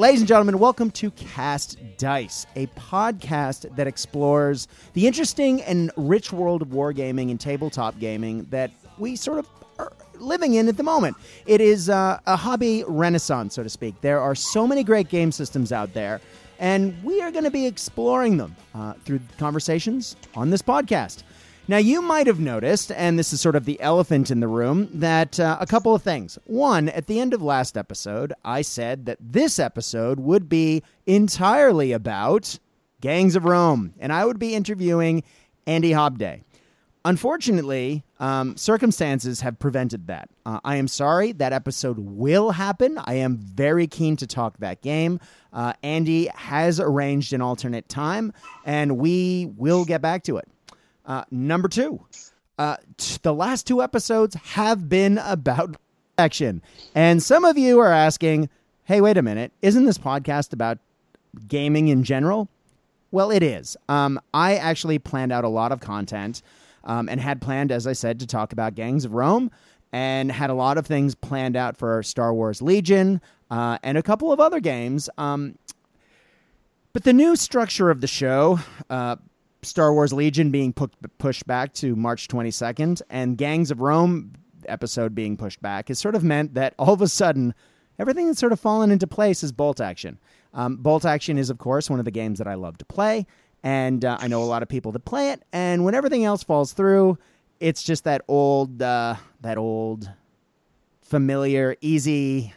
Ladies and gentlemen, welcome to Cast Dice, a podcast that explores the interesting and rich world of wargaming and tabletop gaming that we sort of are living in at the moment. It is uh, a hobby renaissance, so to speak. There are so many great game systems out there, and we are going to be exploring them uh, through conversations on this podcast. Now, you might have noticed, and this is sort of the elephant in the room, that uh, a couple of things. One, at the end of last episode, I said that this episode would be entirely about Gangs of Rome, and I would be interviewing Andy Hobday. Unfortunately, um, circumstances have prevented that. Uh, I am sorry. That episode will happen. I am very keen to talk that game. Uh, Andy has arranged an alternate time, and we will get back to it. Uh, number two, uh, t- the last two episodes have been about action. And some of you are asking, hey, wait a minute, isn't this podcast about gaming in general? Well, it is. Um, I actually planned out a lot of content um, and had planned, as I said, to talk about Gangs of Rome and had a lot of things planned out for Star Wars Legion uh, and a couple of other games. Um, but the new structure of the show, uh, Star Wars Legion being pu- pushed back to March 22nd and Gangs of Rome episode being pushed back has sort of meant that all of a sudden everything has sort of fallen into place is bolt action. Um, bolt action is, of course, one of the games that I love to play, and uh, I know a lot of people that play it. And when everything else falls through, it's just that old, uh, that old, familiar, easy,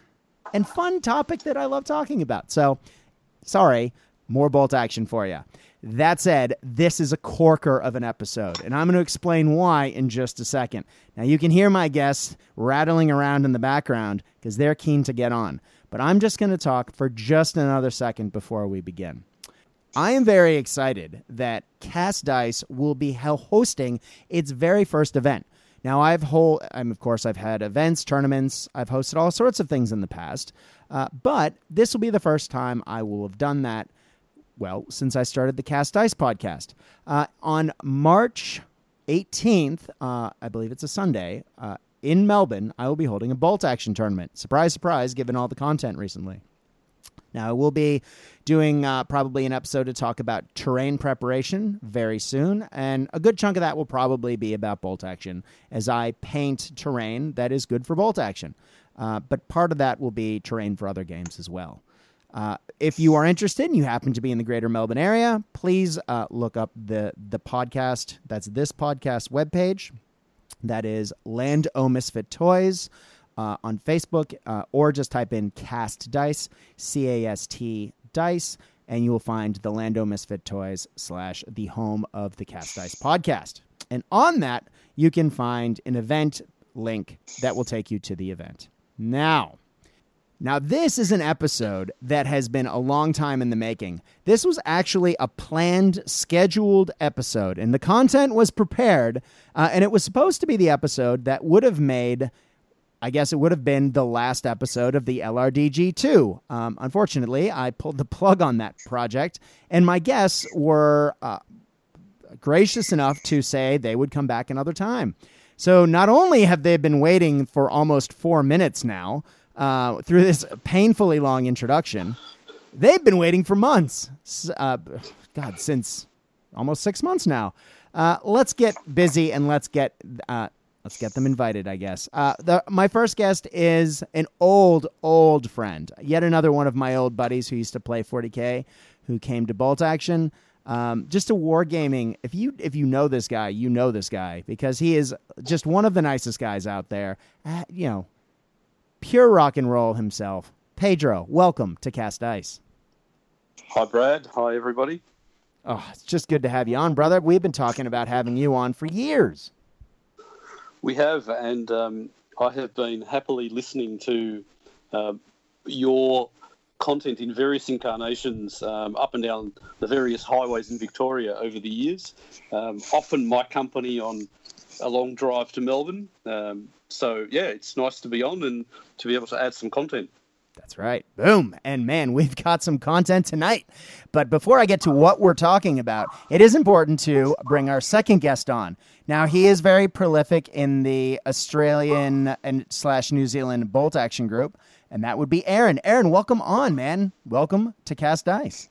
and fun topic that I love talking about. So, sorry, more bolt action for you. That said, this is a corker of an episode, and I'm going to explain why in just a second. Now, you can hear my guests rattling around in the background because they're keen to get on, but I'm just going to talk for just another second before we begin. I am very excited that Cast Dice will be hosting its very first event. Now, I've whole, I'm of course, I've had events, tournaments, I've hosted all sorts of things in the past, uh, but this will be the first time I will have done that well, since I started the Cast Dice podcast. Uh, on March 18th, uh, I believe it's a Sunday, uh, in Melbourne, I will be holding a bolt action tournament. Surprise, surprise, given all the content recently. Now, I will be doing uh, probably an episode to talk about terrain preparation very soon, and a good chunk of that will probably be about bolt action as I paint terrain that is good for bolt action. Uh, but part of that will be terrain for other games as well. Uh, if you are interested and you happen to be in the greater Melbourne area, please uh, look up the the podcast. That's this podcast webpage. That is Land O Misfit Toys uh, on Facebook, uh, or just type in Cast Dice, C A S T Dice, and you will find the Lando Misfit Toys slash the home of the Cast Dice podcast. And on that, you can find an event link that will take you to the event. Now, now, this is an episode that has been a long time in the making. This was actually a planned, scheduled episode, and the content was prepared, uh, and it was supposed to be the episode that would have made. I guess it would have been the last episode of the LRDG2. Um, unfortunately, I pulled the plug on that project, and my guests were uh, gracious enough to say they would come back another time. So not only have they been waiting for almost four minutes now, uh, through this painfully long introduction. They've been waiting for months. Uh, God, since almost six months now. Uh, let's get busy and let's get uh, let's get them invited. I guess. Uh, the, my first guest is an old old friend, yet another one of my old buddies who used to play 40k, who came to Bolt Action. Um, just a wargaming. If you if you know this guy, you know this guy because he is just one of the nicest guys out there. Uh, you know, pure rock and roll himself. Pedro, welcome to Cast Dice. Hi, Brad. Hi, everybody. Oh, it's just good to have you on, brother. We've been talking about having you on for years. We have, and um, I have been happily listening to uh, your content in various incarnations um, up and down the various highways in Victoria over the years. Um, often my company on a long drive to Melbourne. Um, so yeah, it's nice to be on and to be able to add some content. That's right. Boom. And man, we've got some content tonight. But before I get to what we're talking about, it is important to bring our second guest on. Now, he is very prolific in the Australian and slash New Zealand bolt action group. and that would be Aaron. Aaron, welcome on, man. Welcome to Cast Dice.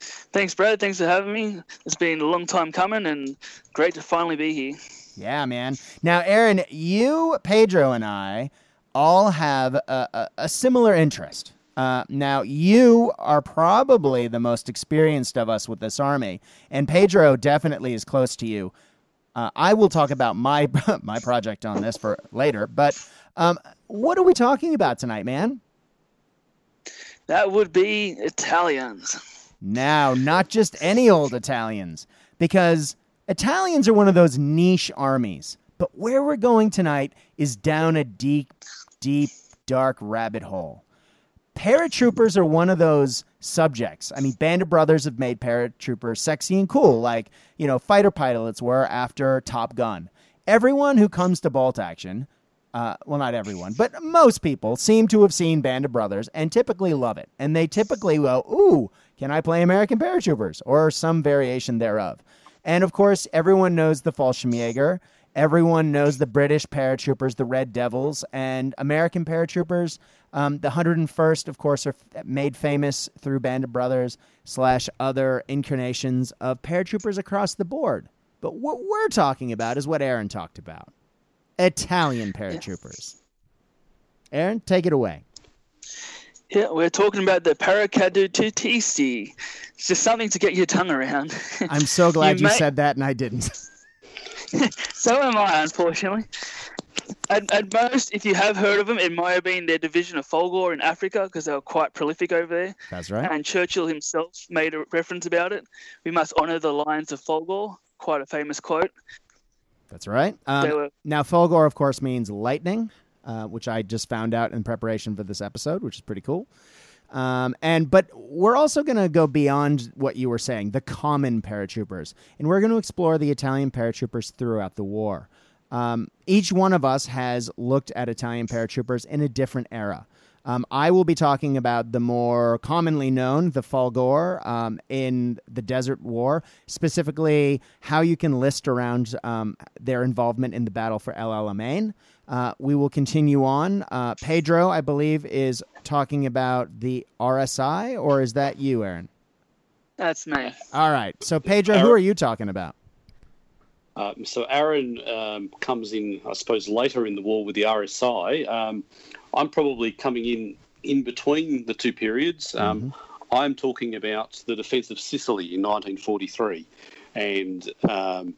Thanks, Brad. Thanks for having me. It's been a long time coming, and great to finally be here. Yeah, man. Now, Aaron, you, Pedro, and I all have a, a, a similar interest. Uh, now, you are probably the most experienced of us with this army, and Pedro definitely is close to you. Uh, I will talk about my my project on this for later, but um, what are we talking about tonight, man? That would be Italians. Now, not just any old Italians, because Italians are one of those niche armies. But where we're going tonight is down a deep, deep, dark rabbit hole. Paratroopers are one of those subjects. I mean, Band of Brothers have made paratroopers sexy and cool, like, you know, fighter pilots were after Top Gun. Everyone who comes to Bolt Action, uh, well, not everyone, but most people seem to have seen Band of Brothers and typically love it. And they typically go, ooh, can I play American Paratroopers? Or some variation thereof. And of course, everyone knows the Fallschirmjäger. Everyone knows the British paratroopers, the Red Devils, and American paratroopers. Um, the 101st, of course, are f- made famous through Band of Brothers slash other incarnations of paratroopers across the board. But what we're talking about is what Aaron talked about Italian paratroopers. Aaron, take it away. Yeah, we're talking about the Paracadututisti. It's just something to get your tongue around. I'm so glad you, may- said that and I didn't. So am I, unfortunately. At, at most, if you have heard of them, it might have been their division of Folgore in Africa because they were quite prolific over there. That's right. And Churchill himself made a reference about it. We must honour the lions of Folgore. Quite a famous quote. That's right. Um, were- now, Folgore, of course, means lightning, uh, which I just found out in preparation for this episode, which is pretty cool. Um, and but we're also going to go beyond what you were saying, the common paratroopers, and we're going to explore the Italian paratroopers throughout the war. Um, each one of us has looked at Italian paratroopers in a different era. Um, I will be talking about the more commonly known, the Folgore, um, in the Desert War, specifically how you can list around um, their involvement in the battle for El Alamein. Uh, we will continue on. Uh, Pedro, I believe, is talking about the RSI, or is that you, Aaron? That's me. All right. So, Pedro, who are you talking about? Um, so Aaron um, comes in, I suppose, later in the war with the RSI. Um, I'm probably coming in in between the two periods. Um, I'm talking about the defence of Sicily in 1943, and um,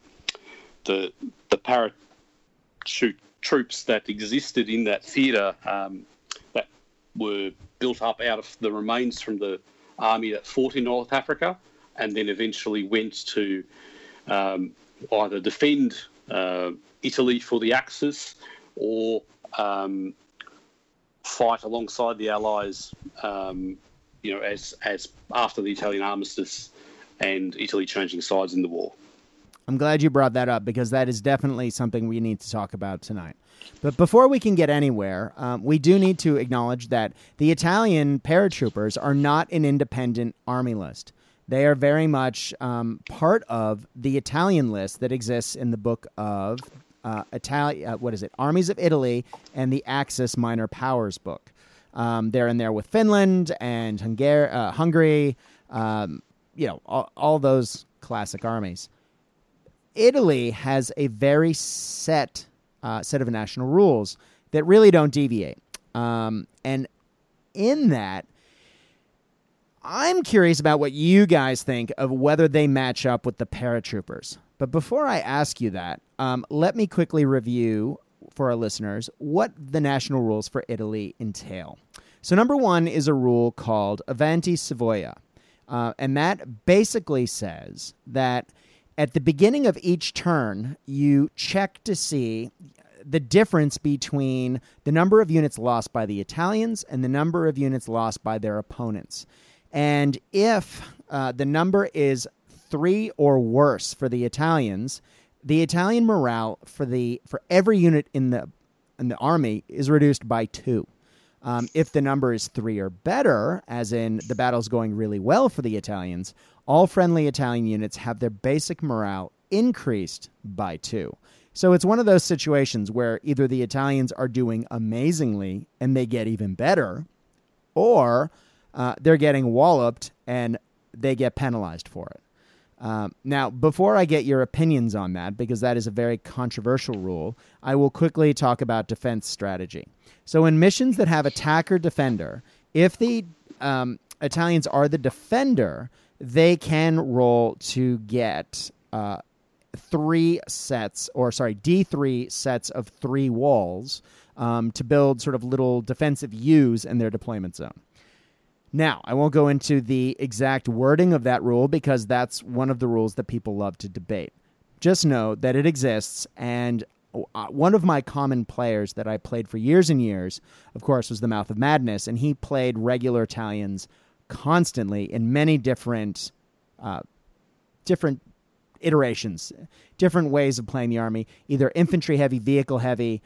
the the parachute troops that existed in that theatre um, that were built up out of the remains from the army that fought in North Africa, and then eventually went to um, either defend uh, Italy for the Axis or um, fight alongside the Allies. Um, you know, as as after the Italian armistice and Italy changing sides in the war. I'm glad you brought that up because that is definitely something we need to talk about tonight. But before we can get anywhere, um, we do need to acknowledge that the Italian paratroopers are not an independent army list. They are very much um, part of the Italian list that exists in the book of uh, Itali- uh, what is it? Armies of Italy and the Axis Minor Powers book. Um, they're in there with Finland and uh, Hungary, um, you know, all, all those classic armies. Italy has a very set uh, set of national rules that really don't deviate. Um, and in that, I'm curious about what you guys think of whether they match up with the paratroopers. But before I ask you that, um, let me quickly review for our listeners what the national rules for Italy entail. So, number one is a rule called Avanti Savoia. Uh, and that basically says that at the beginning of each turn, you check to see the difference between the number of units lost by the Italians and the number of units lost by their opponents. And if uh, the number is three or worse for the Italians, the Italian morale for the for every unit in the in the army is reduced by two. Um, if the number is three or better, as in the battle's going really well for the Italians, all friendly Italian units have their basic morale increased by two. So it's one of those situations where either the Italians are doing amazingly and they get even better, or uh, they're getting walloped and they get penalized for it. Um, now, before I get your opinions on that, because that is a very controversial rule, I will quickly talk about defense strategy. So, in missions that have attacker defender, if the um, Italians are the defender, they can roll to get uh, three sets, or sorry, D3 sets of three walls um, to build sort of little defensive U's in their deployment zone. Now, I won't go into the exact wording of that rule because that's one of the rules that people love to debate. Just know that it exists, and uh, one of my common players that I played for years and years, of course, was the Mouth of Madness, and he played regular Italians constantly in many different, uh, different iterations, different ways of playing the army, either infantry heavy, vehicle heavy,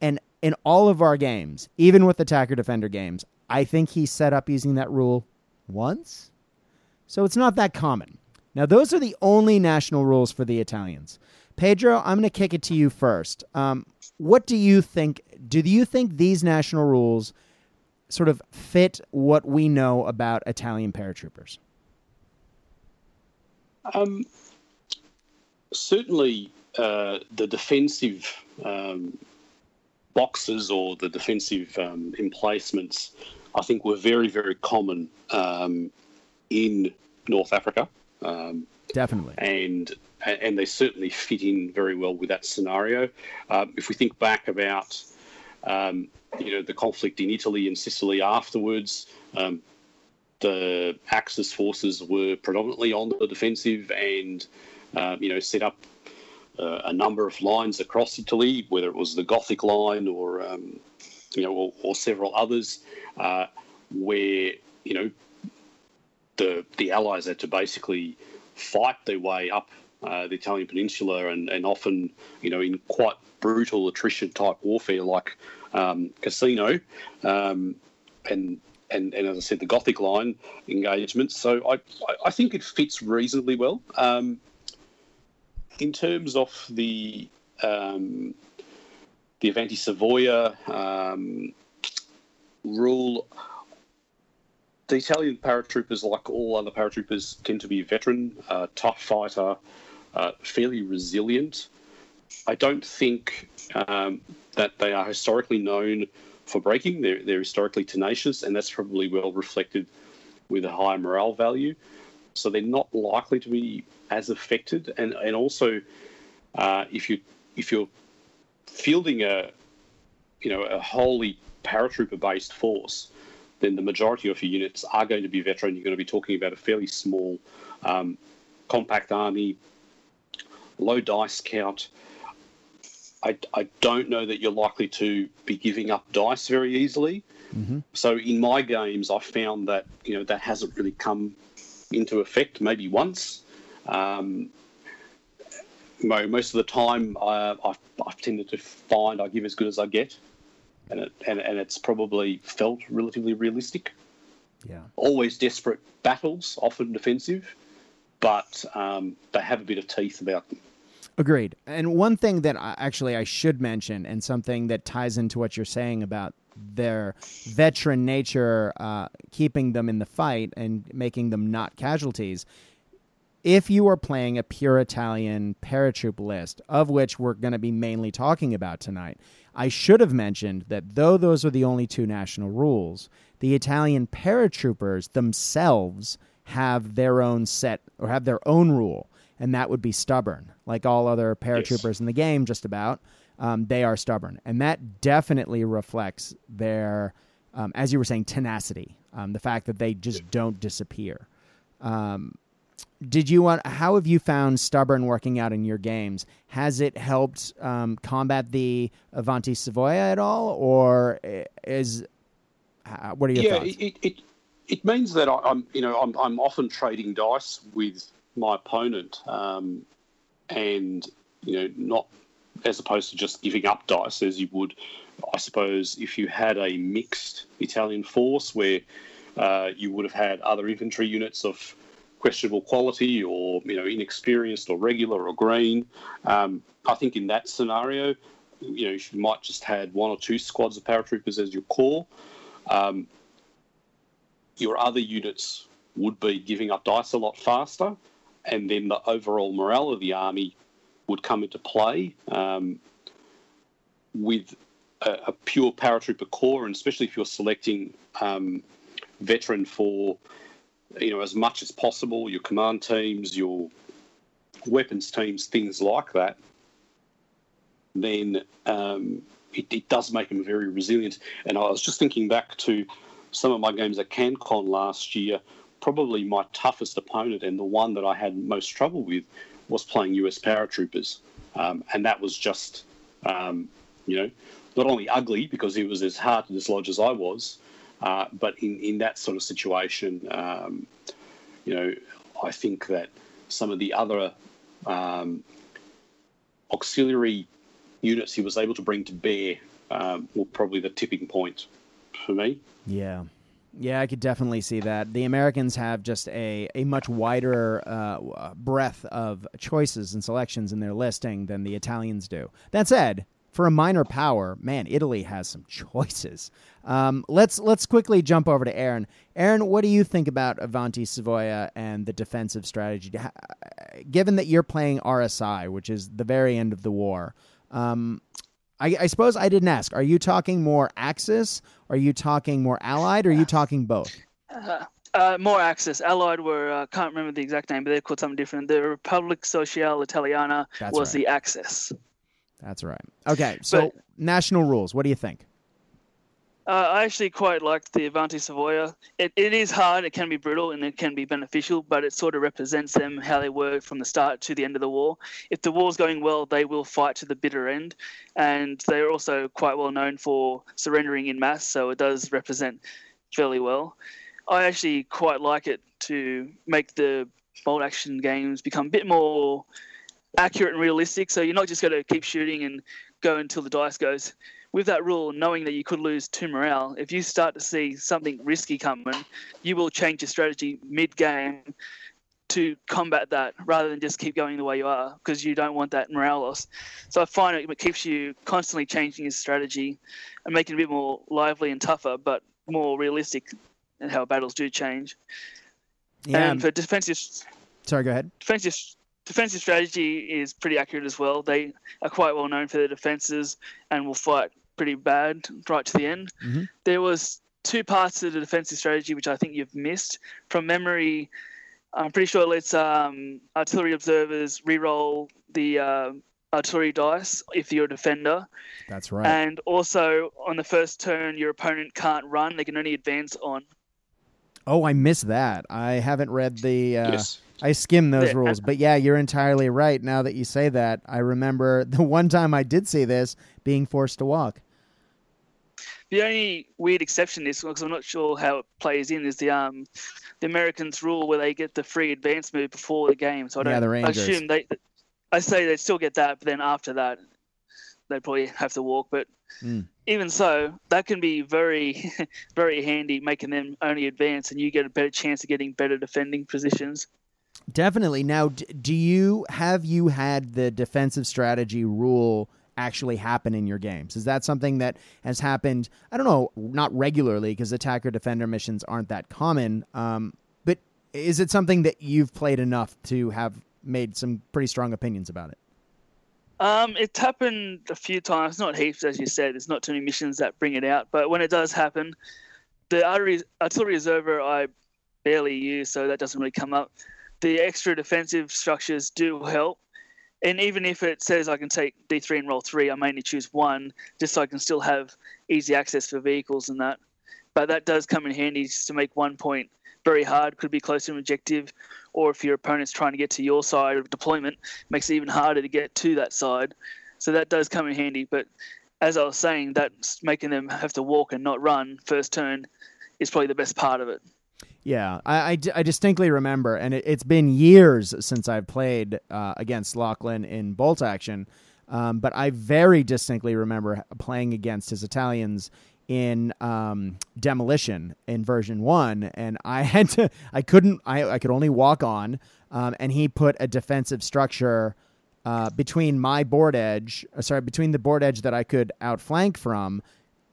and in all of our games, even with attacker defender games, I think he set up using that rule once. So it's not that common. Now, those are the only national rules for the Italians. Pedro, I'm going to kick it to you first. Um, what do you think? Do you think these national rules sort of fit what we know about Italian paratroopers? Um, certainly, uh, the defensive um, boxes or the defensive um, emplacements I think were very, very common um, in North Africa. Um, Definitely. And and they certainly fit in very well with that scenario. Um, if we think back about um, you know the conflict in Italy and Sicily afterwards, um, the Axis forces were predominantly on the defensive and uh, you know set up uh, a number of lines across Italy, whether it was the Gothic line or um, you know or, or several others uh, where you know the the Allies had to basically fight their way up uh, the Italian peninsula, and, and often you know in quite brutal attrition type warfare like um, Cassino, um, and and, and as I said, the Gothic line engagements. So I, I think it fits reasonably well. Um, in terms of the um, the Avanti Savoia um, rule. The Italian paratroopers, like all other paratroopers, tend to be veteran, uh, tough fighter, uh, fairly resilient. I don't think um, that they are historically known for breaking. They're, they're historically tenacious, and that's probably well reflected with a high morale value. So they're not likely to be as affected. And and also, uh, if you if you're fielding a you know a wholly paratrooper based force, then the majority of your units are going to be veteran. You're going to be talking about a fairly small, um, compact army, low dice count. I, I don't know that you're likely to be giving up dice very easily. Mm-hmm. So in my games, I found that you know that hasn't really come into effect. Maybe once. Um, most of the time, I, I've, I've tended to find I give as good as I get and it, and, and it's probably felt relatively realistic. Yeah. Always desperate battles, often defensive, but um, they have a bit of teeth about them. Agreed. And one thing that I, actually I should mention, and something that ties into what you're saying about their veteran nature, uh, keeping them in the fight and making them not casualties. If you are playing a pure Italian paratroop list, of which we're going to be mainly talking about tonight, I should have mentioned that though those are the only two national rules, the Italian paratroopers themselves have their own set or have their own rule, and that would be stubborn. Like all other paratroopers yes. in the game, just about, um, they are stubborn. And that definitely reflects their, um, as you were saying, tenacity, um, the fact that they just don't disappear. Um, did you want how have you found stubborn working out in your games has it helped um, combat the avanti savoia at all or is uh, what are your yeah, thoughts it, it, it means that I, am you know I'm, I'm often trading dice with my opponent um, and you know not as opposed to just giving up dice as you would I suppose if you had a mixed Italian force where uh, you would have had other infantry units of questionable quality or you know inexperienced or regular or green. Um, I think in that scenario, you know you might just had one or two squads of paratroopers as your core. Um, your other units would be giving up dice a lot faster, and then the overall morale of the army would come into play um, with a, a, pure paratrooper corps, and especially if you're selecting um, veteran for you know as much as possible, your command teams, your weapons teams, things like that, then um, it, it, does make them very resilient. And I was just thinking back to some of my games at CanCon last year. Probably my toughest opponent and the one that I had most trouble with was playing US paratroopers, um, and that was just um, you know not only ugly because he was as hard to dislodge as I was, uh, but in, in that sort of situation, um, you know, I think that some of the other um, auxiliary units he was able to bring to bear um, were probably the tipping point for me. Yeah. Yeah, I could definitely see that. The Americans have just a, a much wider uh, breadth of choices and selections in their listing than the Italians do. That said, for a minor power, man, Italy has some choices. Um, let's let's quickly jump over to Aaron. Aaron, what do you think about Avanti Savoia and the defensive strategy? Given that you're playing RSI, which is the very end of the war, um, I, I, suppose I didn't ask. Are you talking more Axis? Are you talking more Allied? Or are you talking both? Uh, uh, more Axis. Allied were uh, can't remember the exact name, but they're called something different. The Republic Sociale Italiana That's was right. the Axis. That's right. Okay, so but, national rules. What do you think? Uh, I actually quite liked the Avanti Savoia. It, it is hard, it can be brutal, and it can be beneficial, but it sort of represents them how they were from the start to the end of the war. If the war's going well, they will fight to the bitter end, and they're also quite well known for surrendering in mass, so it does represent fairly well. I actually quite like it to make the bolt action games become a bit more accurate and realistic. So you're not just going to keep shooting and go until the dice goes. With that rule, knowing that you could lose two morale, if you start to see something risky coming, you will change your strategy mid game to combat that rather than just keep going the way you are because you don't want that morale loss. So I find it, keeps you constantly changing your strategy and making it a bit more lively and tougher, but more realistic in how battles do change. Yeah. And um, for defensive. Sorry, go ahead. Defensive defensive strategy is pretty accurate as well. They are quite well known for their defenses and will fight pretty bad right to the end. Mm-hmm. There was two parts of the defensive strategy which I think you've missed from memory. I'm pretty sure it lets um, artillery observers re-roll the uh, artillery dice if you're a defender. That's right. And also on the first turn, your opponent can't run; they can only advance on. Oh, I missed that. I haven't read the. Uh, yes. I skim those rules, but yeah, you're entirely right. Now that you say that, I remember the one time I did see this being forced to walk. The only weird exception is because I'm not sure how it plays in is the um the Americans rule where they get the free advance move before the game. So I don't yeah, the Rangers. I assume they I say they still get that, but then after that they'd probably have to walk. But mm. even so, that can be very very handy, making them only advance, and you get a better chance of getting better defending positions. Definitely. Now, do you have you had the defensive strategy rule actually happen in your games? Is that something that has happened? I don't know, not regularly because attacker defender missions aren't that common. Um, but is it something that you've played enough to have made some pretty strong opinions about it? Um, it's happened a few times, not heaps, as you said. There's not too many missions that bring it out, but when it does happen, the artillery, observer I barely use, so that doesn't really come up the extra defensive structures do help. And even if it says I can take D3 and roll three, I mainly choose one just so I can still have easy access for vehicles and that. But that does come in handy just to make one point very hard, could be close to an objective, or if your opponent's trying to get to your side of deployment, makes it even harder to get to that side. So that does come in handy. But as I was saying, that's making them have to walk and not run first turn is probably the best part of it. Yeah, I, I, I, distinctly remember, and it, has been years since I've played uh, against Lachlan in bolt action, um, but I very distinctly remember playing against his Italians in um, demolition in version one, and I had to, I couldn't, I, I could only walk on, um, and he put a defensive structure uh, between my board edge, uh, sorry, between the board edge that I could outflank from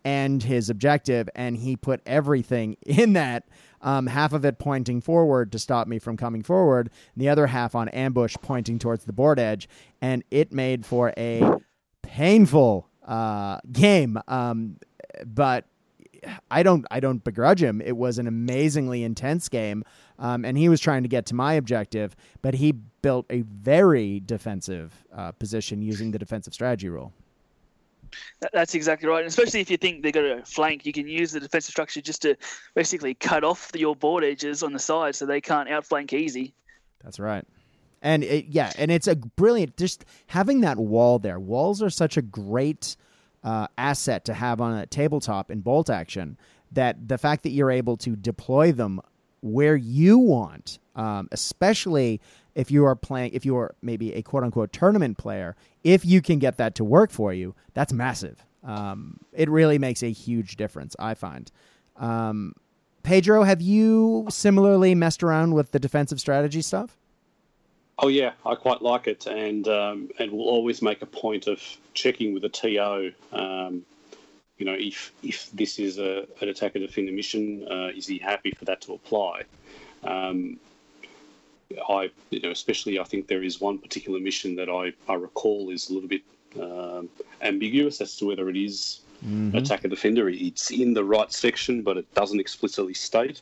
and his objective, and he put everything in that. Um, half of it pointing forward to stop me from coming forward, and the other half on ambush pointing towards the board edge, and it made for a painful uh, game. Um, but I don't I don't begrudge him. It was an amazingly intense game, um, and he was trying to get to my objective, but he built a very defensive uh, position using the defensive strategy rule. That's exactly right. And especially if you think they're going to flank, you can use the defensive structure just to basically cut off your board edges on the side so they can't outflank easy. That's right. And it, yeah, and it's a brilliant just having that wall there. Walls are such a great uh, asset to have on a tabletop in bolt action that the fact that you're able to deploy them where you want, um, especially if you are playing, if you are maybe a quote unquote tournament player, if you can get that to work for you, that's massive. Um, it really makes a huge difference, I find. Um, Pedro, have you similarly messed around with the defensive strategy stuff? Oh yeah, I quite like it, and um, and we'll always make a point of checking with a TO. Um, you know, if if this is a, an attacker defender mission, uh, is he happy for that to apply? Um, I, you know, especially I think there is one particular mission that I, I recall is a little bit um, ambiguous as to whether it is mm-hmm. attacker defender. It's in the right section, but it doesn't explicitly state.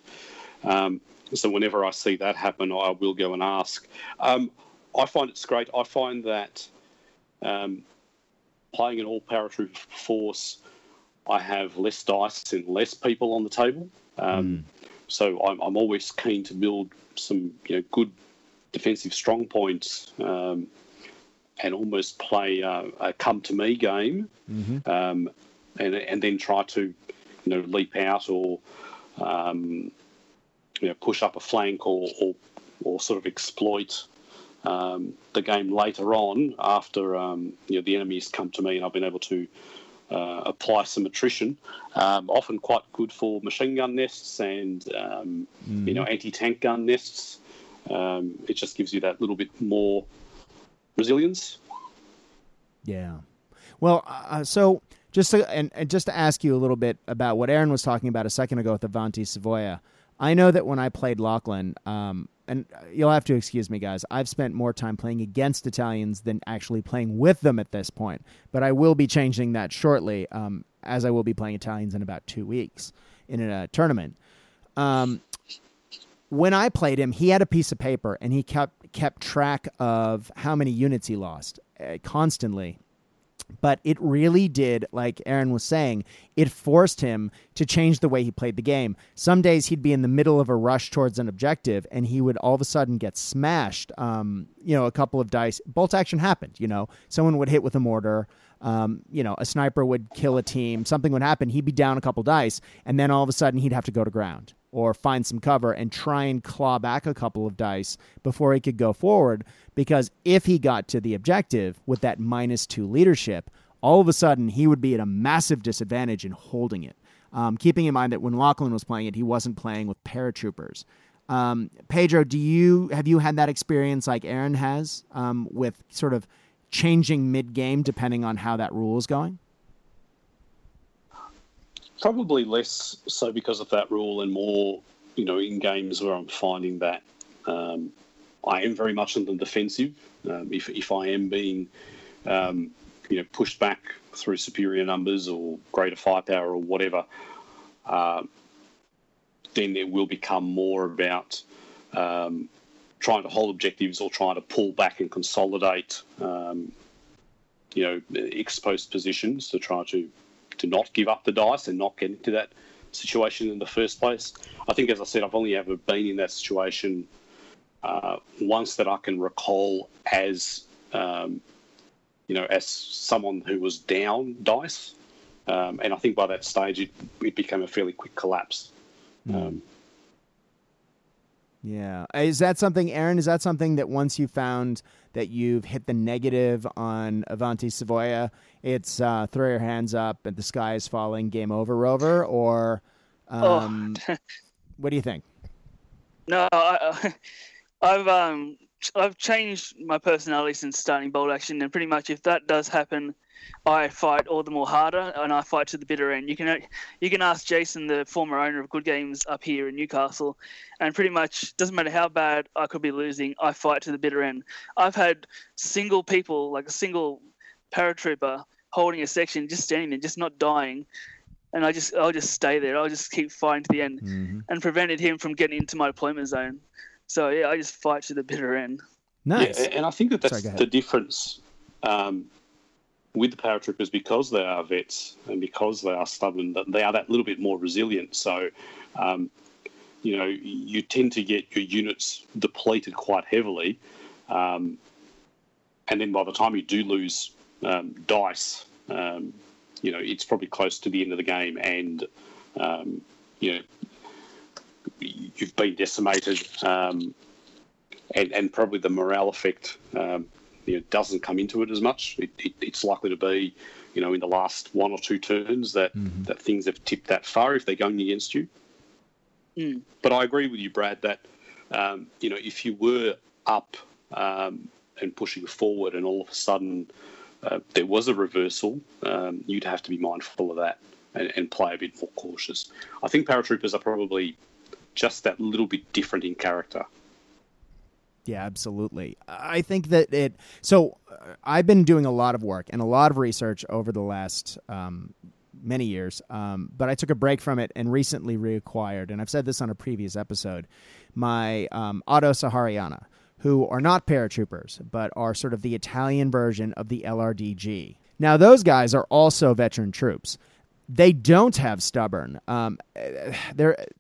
Um, so whenever I see that happen, I will go and ask. Um, I find it's great. I find that um, playing an all paratroop force, I have less dice and less people on the table. Um, mm. So I'm, I'm, always keen to build some you know good defensive strong points um, and almost play uh, a come to me game, mm-hmm. um, and and then try to you know leap out or um, you know push up a flank or or, or sort of exploit um, the game later on after um, you know the enemy has come to me and I've been able to uh, apply some attrition. Um, often quite good for machine gun nests and um, mm. you know anti tank gun nests. Um, it just gives you that little bit more resilience. Yeah. Well, uh, uh, so just to, and, and, just to ask you a little bit about what Aaron was talking about a second ago with Avanti Savoia. I know that when I played Lachlan, um, and you'll have to excuse me, guys. I've spent more time playing against Italians than actually playing with them at this point. But I will be changing that shortly, um, as I will be playing Italians in about two weeks in a tournament. Um, when I played him, he had a piece of paper and he kept kept track of how many units he lost uh, constantly but it really did, like Aaron was saying, it forced him to change the way he played the game. Some days he'd be in the middle of a rush towards an objective, and he would all of a sudden get smashed. Um, you know, a couple of dice. Bolt action happened. You know, someone would hit with a mortar. Um, you know, a sniper would kill a team. Something would happen. He'd be down a couple dice, and then all of a sudden he'd have to go to ground or find some cover and try and claw back a couple of dice before he could go forward. Because if he got to the objective with that minus two leadership, all of a sudden he would be at a massive disadvantage in holding it. Um, keeping in mind that when Lachlan was playing it, he wasn't playing with paratroopers. Um, Pedro, do you have you had that experience like Aaron has um, with sort of changing mid game depending on how that rule is going? Probably less so because of that rule, and more, you know, in games where I'm finding that um, I am very much on the defensive. Um, if if I am being, um, you know, pushed back through superior numbers or greater firepower or whatever, uh, then it will become more about um, trying to hold objectives or trying to pull back and consolidate, um, you know, exposed positions to try to to not give up the dice and not get into that situation in the first place. I think, as I said, I've only ever been in that situation uh, once that I can recall as, um, you know, as someone who was down dice. Um, and I think by that stage it, it became a fairly quick collapse. Mm. Yeah. Is that something, Aaron? Is that something that once you found that you've hit the negative on Avanti Savoia, it's uh, throw your hands up and the sky is falling, game over, Rover? Or um, oh. what do you think? No, I, I've um, I've changed my personality since starting bolt action, and pretty much if that does happen, I fight all the more harder, and I fight to the bitter end. You can you can ask Jason, the former owner of Good Games up here in Newcastle, and pretty much doesn't matter how bad I could be losing, I fight to the bitter end. I've had single people, like a single paratrooper, holding a section, just standing there, just not dying, and I just I'll just stay there. I'll just keep fighting to the end, mm-hmm. and prevented him from getting into my deployment zone. So yeah, I just fight to the bitter end. Nice. Yeah, and I think that that's Sorry, the difference um, with the paratroopers because they are vets and because they are stubborn. That they are that little bit more resilient. So. Um, you know, you tend to get your units depleted quite heavily, um, and then by the time you do lose um, dice, um, you know, it's probably close to the end of the game, and um, you know, you've been decimated, um, and and probably the morale effect, um, you know, doesn't come into it as much. It, it, it's likely to be, you know, in the last one or two turns that mm-hmm. that things have tipped that far if they're going against you. Mm. But I agree with you, Brad, that um, you know if you were up um, and pushing forward, and all of a sudden uh, there was a reversal, um, you'd have to be mindful of that and, and, play a bit more cautious. I think paratroopers are probably just that little bit different in character. Yeah, absolutely. I think that it. So uh, I've been doing a lot of work and a lot of research over the last um, many years, um, but I took a break from it and recently reacquired. And I've said this on a previous episode. My um, Auto Sahariana who are not paratroopers, but are sort of the Italian version of the LRDG. Now, those guys are also veteran troops. They don't have stubborn. Um,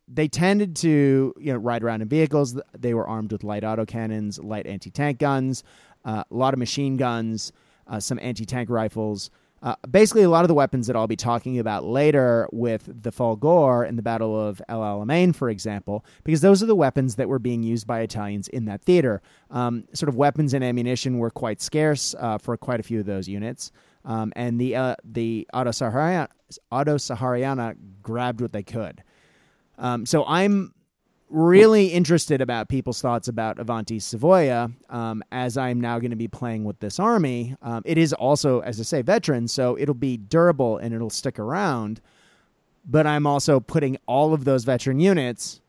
they tended to you know ride around in vehicles. They were armed with light autocannons, light anti tank guns, uh, a lot of machine guns, uh, some anti tank rifles. Uh, basically, a lot of the weapons that I'll be talking about later with the Folgore in the Battle of El Alamein, for example, because those are the weapons that were being used by Italians in that theater. Um, sort of weapons and ammunition were quite scarce uh, for quite a few of those units. Um, and the uh, the Auto Sahariana, Auto Sahariana grabbed what they could. Um, so I'm really interested about people's thoughts about Avanti Savoia um, as I'm now going to be playing with this army. Um, it is also, as I say, veteran, so it'll be durable and it'll stick around. But I'm also putting all of those veteran units,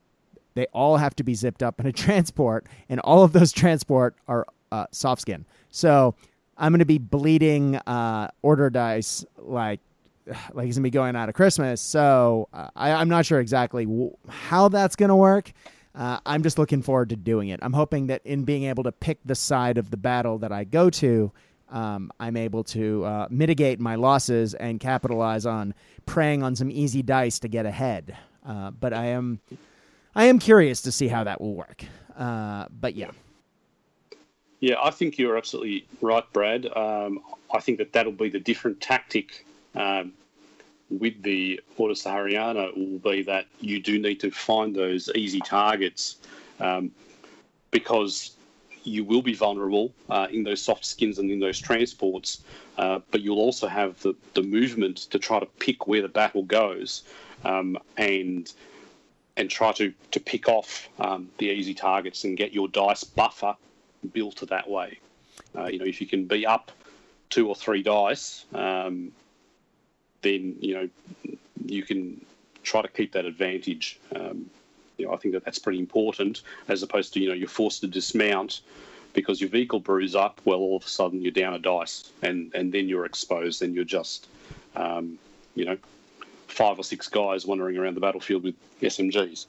they all have to be zipped up in a transport, and all of those transport are uh, soft skin. So I'm going to be bleeding uh, order dice like like he's gonna be going out of Christmas. So uh, I, am not sure exactly w- how that's gonna work. Uh, I'm just looking forward to doing it. I'm hoping that in being able to pick the side of the battle that I go to, um, I'm able to uh, mitigate my losses and capitalize on preying on some easy dice to get ahead. Uh, but I am, I am curious to see how that will work. Uh, but yeah. Yeah, I think you're absolutely right, Brad. Um, I think that that'll be the different tactic um, with the Auto Sahariana will be that you do need to find those easy targets um, because you will be vulnerable uh, in those soft skins and in those transports, uh, but you'll also have the, the movement to try to pick where the battle goes um, and and try to, to pick off um, the easy targets and get your dice buffer built that way. Uh, you know, if you can be up two or three dice, um, then you know you can try to keep that advantage. Um, you know, I think that that's pretty important, as opposed to you know you're forced to dismount because your vehicle brews up. Well, all of a sudden you're down a dice, and and then you're exposed, and you're just um, you know five or six guys wandering around the battlefield with SMGs.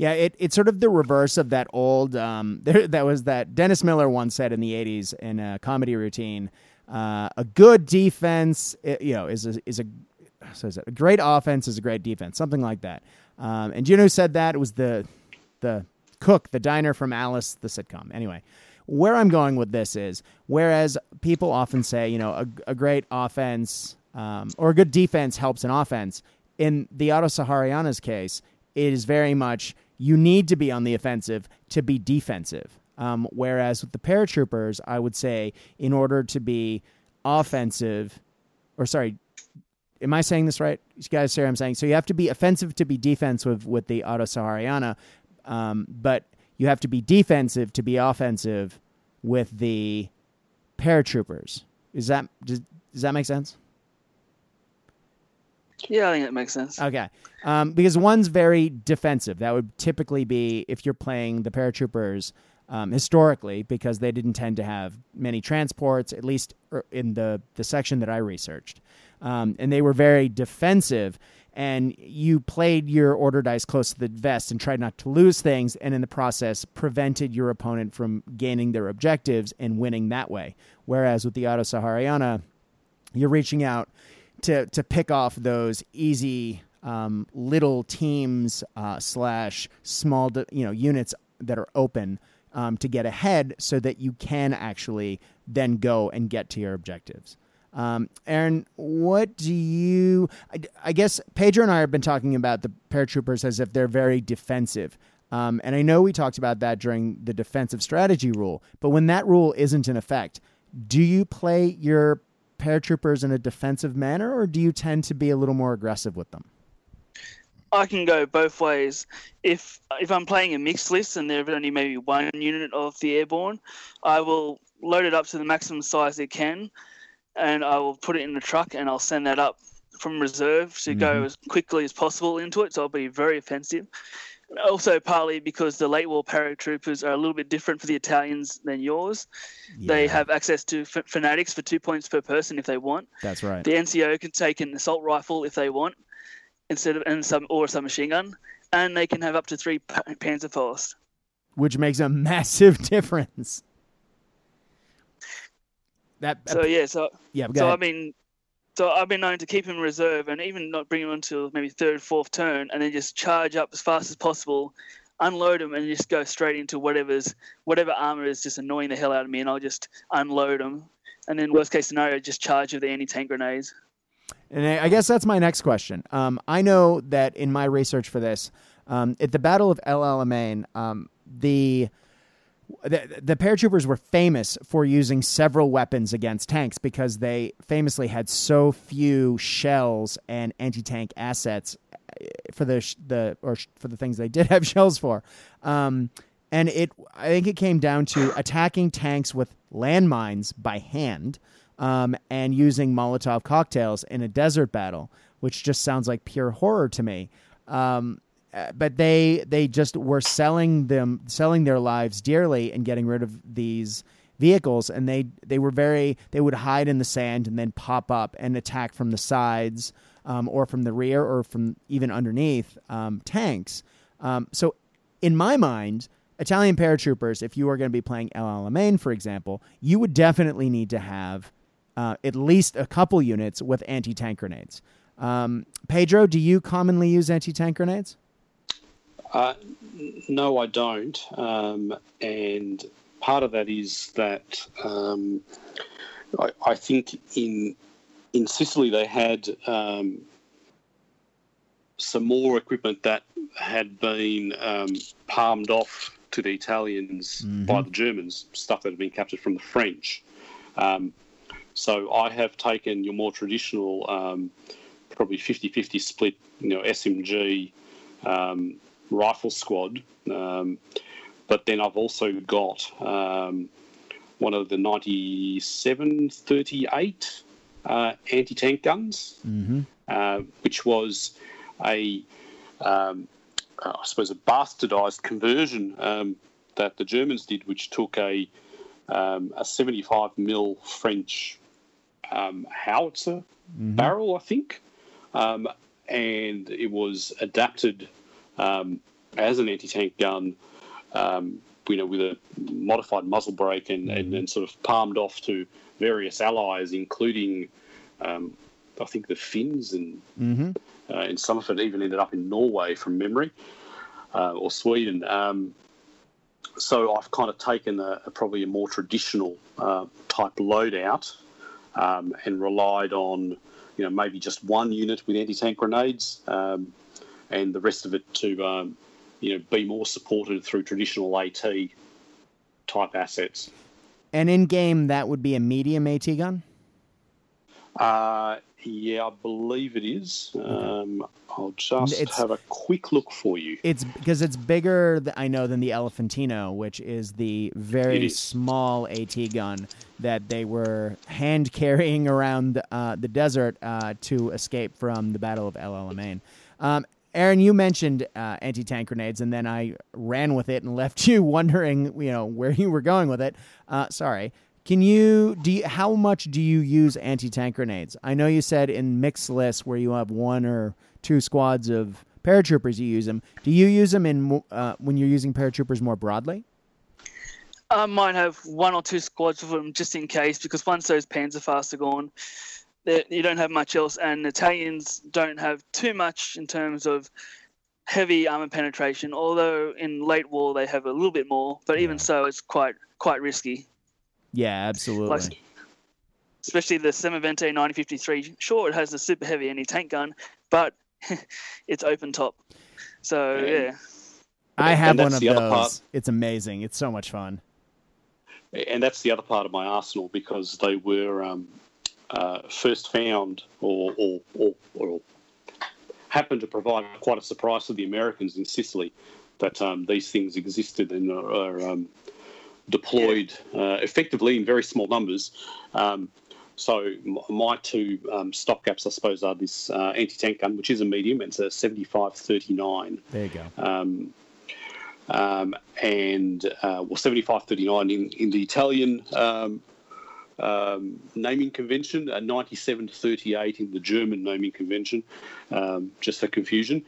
Yeah, it, it's sort of the reverse of that old. Um, there, that was that Dennis Miller once said in the '80s in a comedy routine uh, a good defense, you know, is a, is a so is a great offense is a great defense, something like that. Um, and you know who said that? It was the the cook, the diner from Alice, the sitcom. Anyway, where I'm going with this is, whereas people often say, you know, a, a great offense um, or a good defense helps an offense. In the Auto Sahariana's case, it is very much you need to be on the offensive to be defensive. Um, whereas with the paratroopers, I would say in order to be offensive, or sorry, am I saying this right? You guys say I'm saying so. You have to be offensive to be defensive with the Auto Sahariana, um, but you have to be defensive to be offensive with the paratroopers. Is that does, does that make sense? Yeah, I think that makes sense. Okay. Um, because one's very defensive. That would typically be if you're playing the paratroopers um, historically, because they didn't tend to have many transports, at least er, in the, the section that I researched. Um, and they were very defensive. And you played your order dice close to the vest and tried not to lose things, and in the process, prevented your opponent from gaining their objectives and winning that way. Whereas with the Auto Sahariana, you're reaching out to to pick off those easy um, little teams uh, slash small you know units that are open um, to get ahead, so that you can actually then go and get to your objectives. Um, Aaron, what do you? I, I, guess Pedro and I have been talking about the paratroopers as if they're very defensive. Um, and I know we talked about that during the defensive strategy rule, but when that rule isn't in effect, do you play your paratroopers in a defensive manner, or do you tend to be a little more aggressive with them? I can go both ways. If if I'm playing a mixed list and there's only maybe one unit of the airborne, I will load it up to the maximum size it can, and I will put it in the truck and I'll send that up from reserve to mm-hmm. go as quickly as possible into it. So I'll be very offensive also partly because the late war paratroopers are a little bit different for the Italians than yours. Yeah. They have access to f- fanatics for two points per person if they want. That's right. The NCO can take an assault rifle if they want, instead of and some or some machine gun, and they can have up to three pa- Panzerfaust. Which makes a massive difference. That, so yeah, so yeah, so ahead. I mean, so I've been known to keep him in reserve and even not bring him until maybe third, fourth turn, and then just charge up as fast as possible, unload him, and just go straight into whatever's whatever armor is just annoying the hell out of me, and I'll just unload him. and then worst case scenario, just charge with the anti tank grenades. And I guess that's my next question. Um, I know that in my research for this, um, at the Battle of El Alamein, um, the the, the paratroopers were famous for using several weapons against tanks because they famously had so few shells and anti-tank assets uh, for the the or for the things they did have shells for. Um, and it I think it came down to attacking tanks with landmines by hand um, and using Molotov cocktails in a desert battle, which just sounds like pure horror to me. Um, uh, but they they just were selling them selling their lives dearly and getting rid of these vehicles. And they they were very they would hide in the sand and then pop up and attack from the sides um, or from the rear or from even underneath um, tanks. Um, so in my mind italian paratroopers if you are going to be playing el alamein for example you would definitely need to have uh, at least a couple units with anti-tank grenades. Um, pedro do you commonly use anti-tank grenades uh, no, I don't. Um, and part of that is that um, I, I, think in in Sicily they had um, some more equipment that had been um, palmed off to the Italians mm-hmm. by the Germans, stuff that had been captured from the French. Um, so I have taken your more traditional, um, probably 50-50 split, you know, SMG. Um, rifle squad. Um, but then I've also got um, one of the 9738 uh, anti tank guns, mm-hmm. uh, which was a, um, uh, I suppose, a bastardized conversion um, that the Germans did, which took a, um, a 75 mil French um, howitzer mm-hmm. barrel, I think. and it was adapted um, as an anti-tank gun, um, you know, with a modified muzzle brake and, and, and, sort of palmed off to various allies, including, um, I think, the Finns and mm-hmm. uh, and some of it even ended up in Norway from memory uh, or Sweden. Um, so I've kind of taken a, a probably a more traditional uh, type loadout um, and relied on, you know, maybe just one unit with anti-tank grenades um, and the rest of it to um, you know, be more supported through traditional AT type assets. And in game, that would be a medium AT gun. Uh, yeah, I believe it is. Um, I'll just it's, have a quick look for you. It's because it's bigger, I know, than the Elefantino, which is the very is. small AT gun that they were hand carrying around uh, the desert uh, to escape from the Battle of El Alamein. Um, Aaron, you mentioned uh, anti-tank grenades, and then I ran with it and left you wondering, you know, where you were going with it. Uh, sorry. Can you do? You, how much do you use anti-tank grenades? I know you said in mixed lists where you have one or two squads of paratroopers, you use them. Do you use them in uh, when you're using paratroopers more broadly? I might have one or two squads of them just in case, because once those Panzerfaust are gone, you don't have much else, and Italians don't have too much in terms of heavy armor penetration. Although in late war they have a little bit more, but even so, it's quite quite risky. Yeah, absolutely. Like, especially the Semovente 9053. Sure, it has a super heavy anti-tank gun, but it's open top. So yeah. yeah. I have one of those. Part. It's amazing. It's so much fun. And that's the other part of my arsenal because they were um, uh, first found or, or, or, or, happened to provide quite a surprise to the Americans in Sicily that um, these things existed and are, um, deployed uh, effectively in very small numbers. Um, so my two um, stopgaps, I suppose, are this uh, anti-tank gun, which is a medium. It's a 75-39. There you go. Um, um, and uh, well, 75-39 in, in the Italian um, naming convention, a 97 to 38 in the German naming convention, um, just for confusion.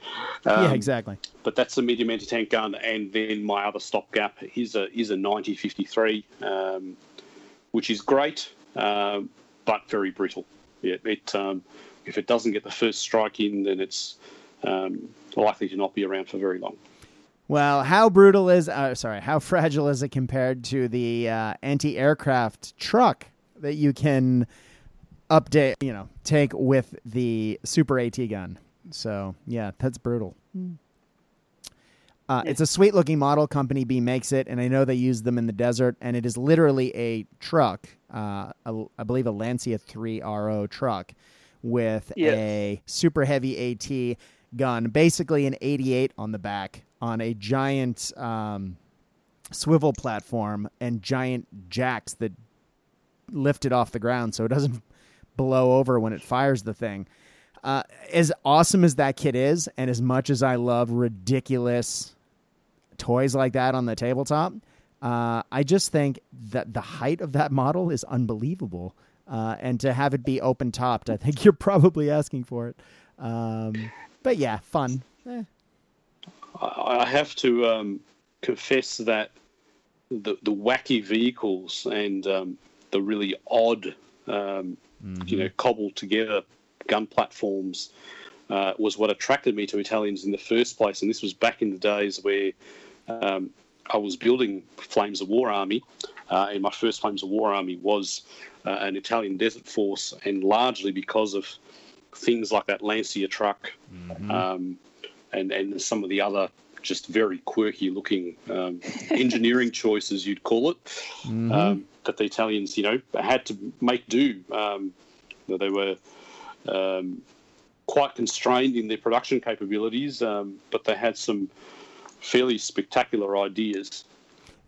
Um, yeah, exactly. But that's a medium anti-tank gun, and then my other stopgap is a is a 9053, um, which is great, um, but very brittle. Yeah, it um, if it doesn't get the first strike in, then it's likely to not be around for very long. Well, how brutal is uh, sorry, how fragile is it compared to the uh, anti-aircraft truck that you can update, you know, take with the Super AT gun. So yeah, that's brutal. Uh, it's a sweet looking model. Company B makes it, and I know they use them in the desert. And it is literally a truck, uh, a, I believe a Lancia 3 RO truck with yes. a super heavy AT gun, basically an 88 on the back on a giant um, swivel platform and giant jacks that lift it off the ground so it doesn't blow over when it fires the thing. Uh, as awesome as that kit is, and as much as I love ridiculous toys like that on the tabletop, uh, I just think that the height of that model is unbelievable. Uh, and to have it be open topped, I think you're probably asking for it. Um, but yeah, fun. Eh. I have to um, confess that the the wacky vehicles and um, the really odd, um, mm-hmm. you know, cobbled together gun platforms uh, was what attracted me to Italians in the first place. And this was back in the days where um, I was building Flames of War Army, uh, and my first Flames of War Army was uh, an Italian desert force, and largely because of things like that Lancia truck mm-hmm. um, and and some of the other just very quirky looking um, engineering choices, you'd call it, mm-hmm. um, that the Italians, you know, had to make do. Um, they were um, quite constrained in their production capabilities, um, but they had some fairly spectacular ideas.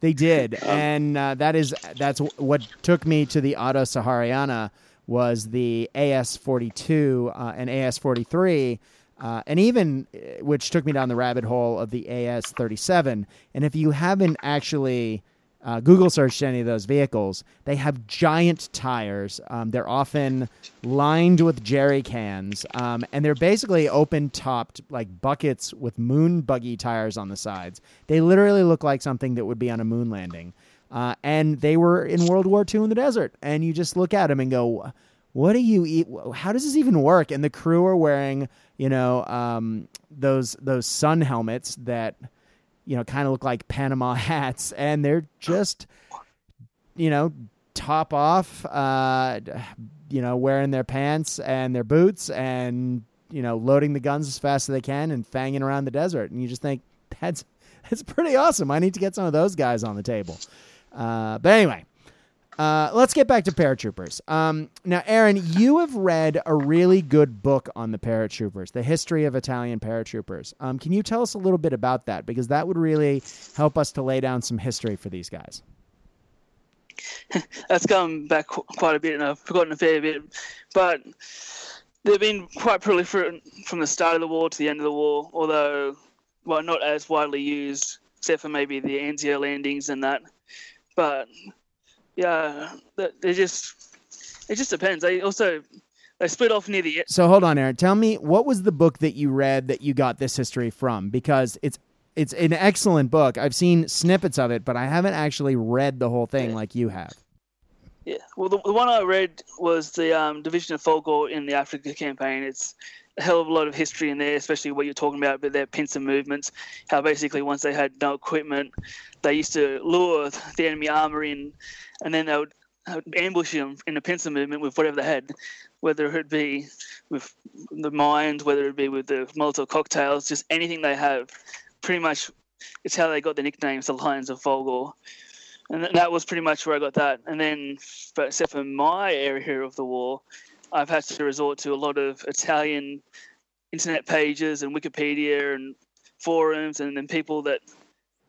They did, um, and uh, that is that's what took me to the Auto Sahariana was the AS forty two uh, and AS forty three uh, and even uh, which took me down the rabbit hole of the AS37. And if you haven't actually uh, Google searched any of those vehicles, they have giant tires. Um, they're often lined with jerry cans, um, and they're basically open topped like buckets with moon buggy tires on the sides. They literally look like something that would be on a moon landing. Uh, and they were in World War II in the desert, and you just look at them and go, "What do you eat? How does this even work?" And the crew are wearing you know, um, those those sun helmets that you know kind of look like Panama hats, and they're just you know top off, uh, you know, wearing their pants and their boots, and you know, loading the guns as fast as they can and fanging around the desert, and you just think that's it's pretty awesome. I need to get some of those guys on the table. Uh, but anyway, uh, let's get back to paratroopers. Um, now, Aaron, you have read a really good book on the paratroopers, the history of Italian paratroopers. Um, can you tell us a little bit about that? Because that would really help us to lay down some history for these guys. That's gone back quite a bit, and I've forgotten a fair bit. But they've been quite proliferate from the start of the war to the end of the war, although well, not as widely used, except for maybe the Anzio landings and that. But yeah, they just it just depends. They also they split off near the. So hold on, Aaron. Tell me what was the book that you read that you got this history from? Because it's it's an excellent book. I've seen snippets of it, but I haven't actually read the whole thing yeah. like you have. Yeah, well, the, the one I read was the um, Division of Folgore in the Africa campaign. It's a hell of a lot of history in there, especially what you're talking about, but their pincer movements. How basically once they had no equipment, they used to lure the enemy armor in, and then they would, ambush them in a pincer movement with whatever they had, whether it be with the mines, whether it be with the Molotov cocktails, just anything they have. Pretty much, it's how they got the nicknames, the Lions of Folgore and that was pretty much where I got that. And then, but except for my area of the war, I've had to resort to a lot of Italian internet pages and Wikipedia and forums, and then people that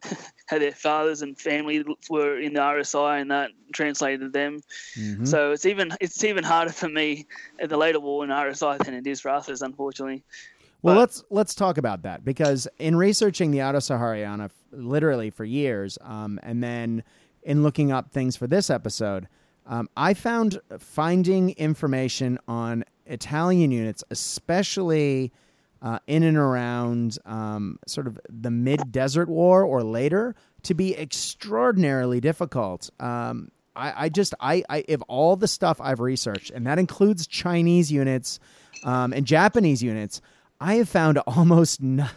had their fathers and family were in the RSI, and that translated them. Mm-hmm. So it's even it's even harder for me in the later war in RSI than it is for others, unfortunately. Well, but, let's let's talk about that because in researching the Auto Sahariana, literally for years, um, and then in looking up things for this episode, um, I found finding information on Italian units, especially uh, in and around um, sort of the mid Desert War or later, to be extraordinarily difficult. Um, I, I, just, I, I, if all the stuff I've researched, and that includes Chinese units um, and Japanese units, I have found almost no,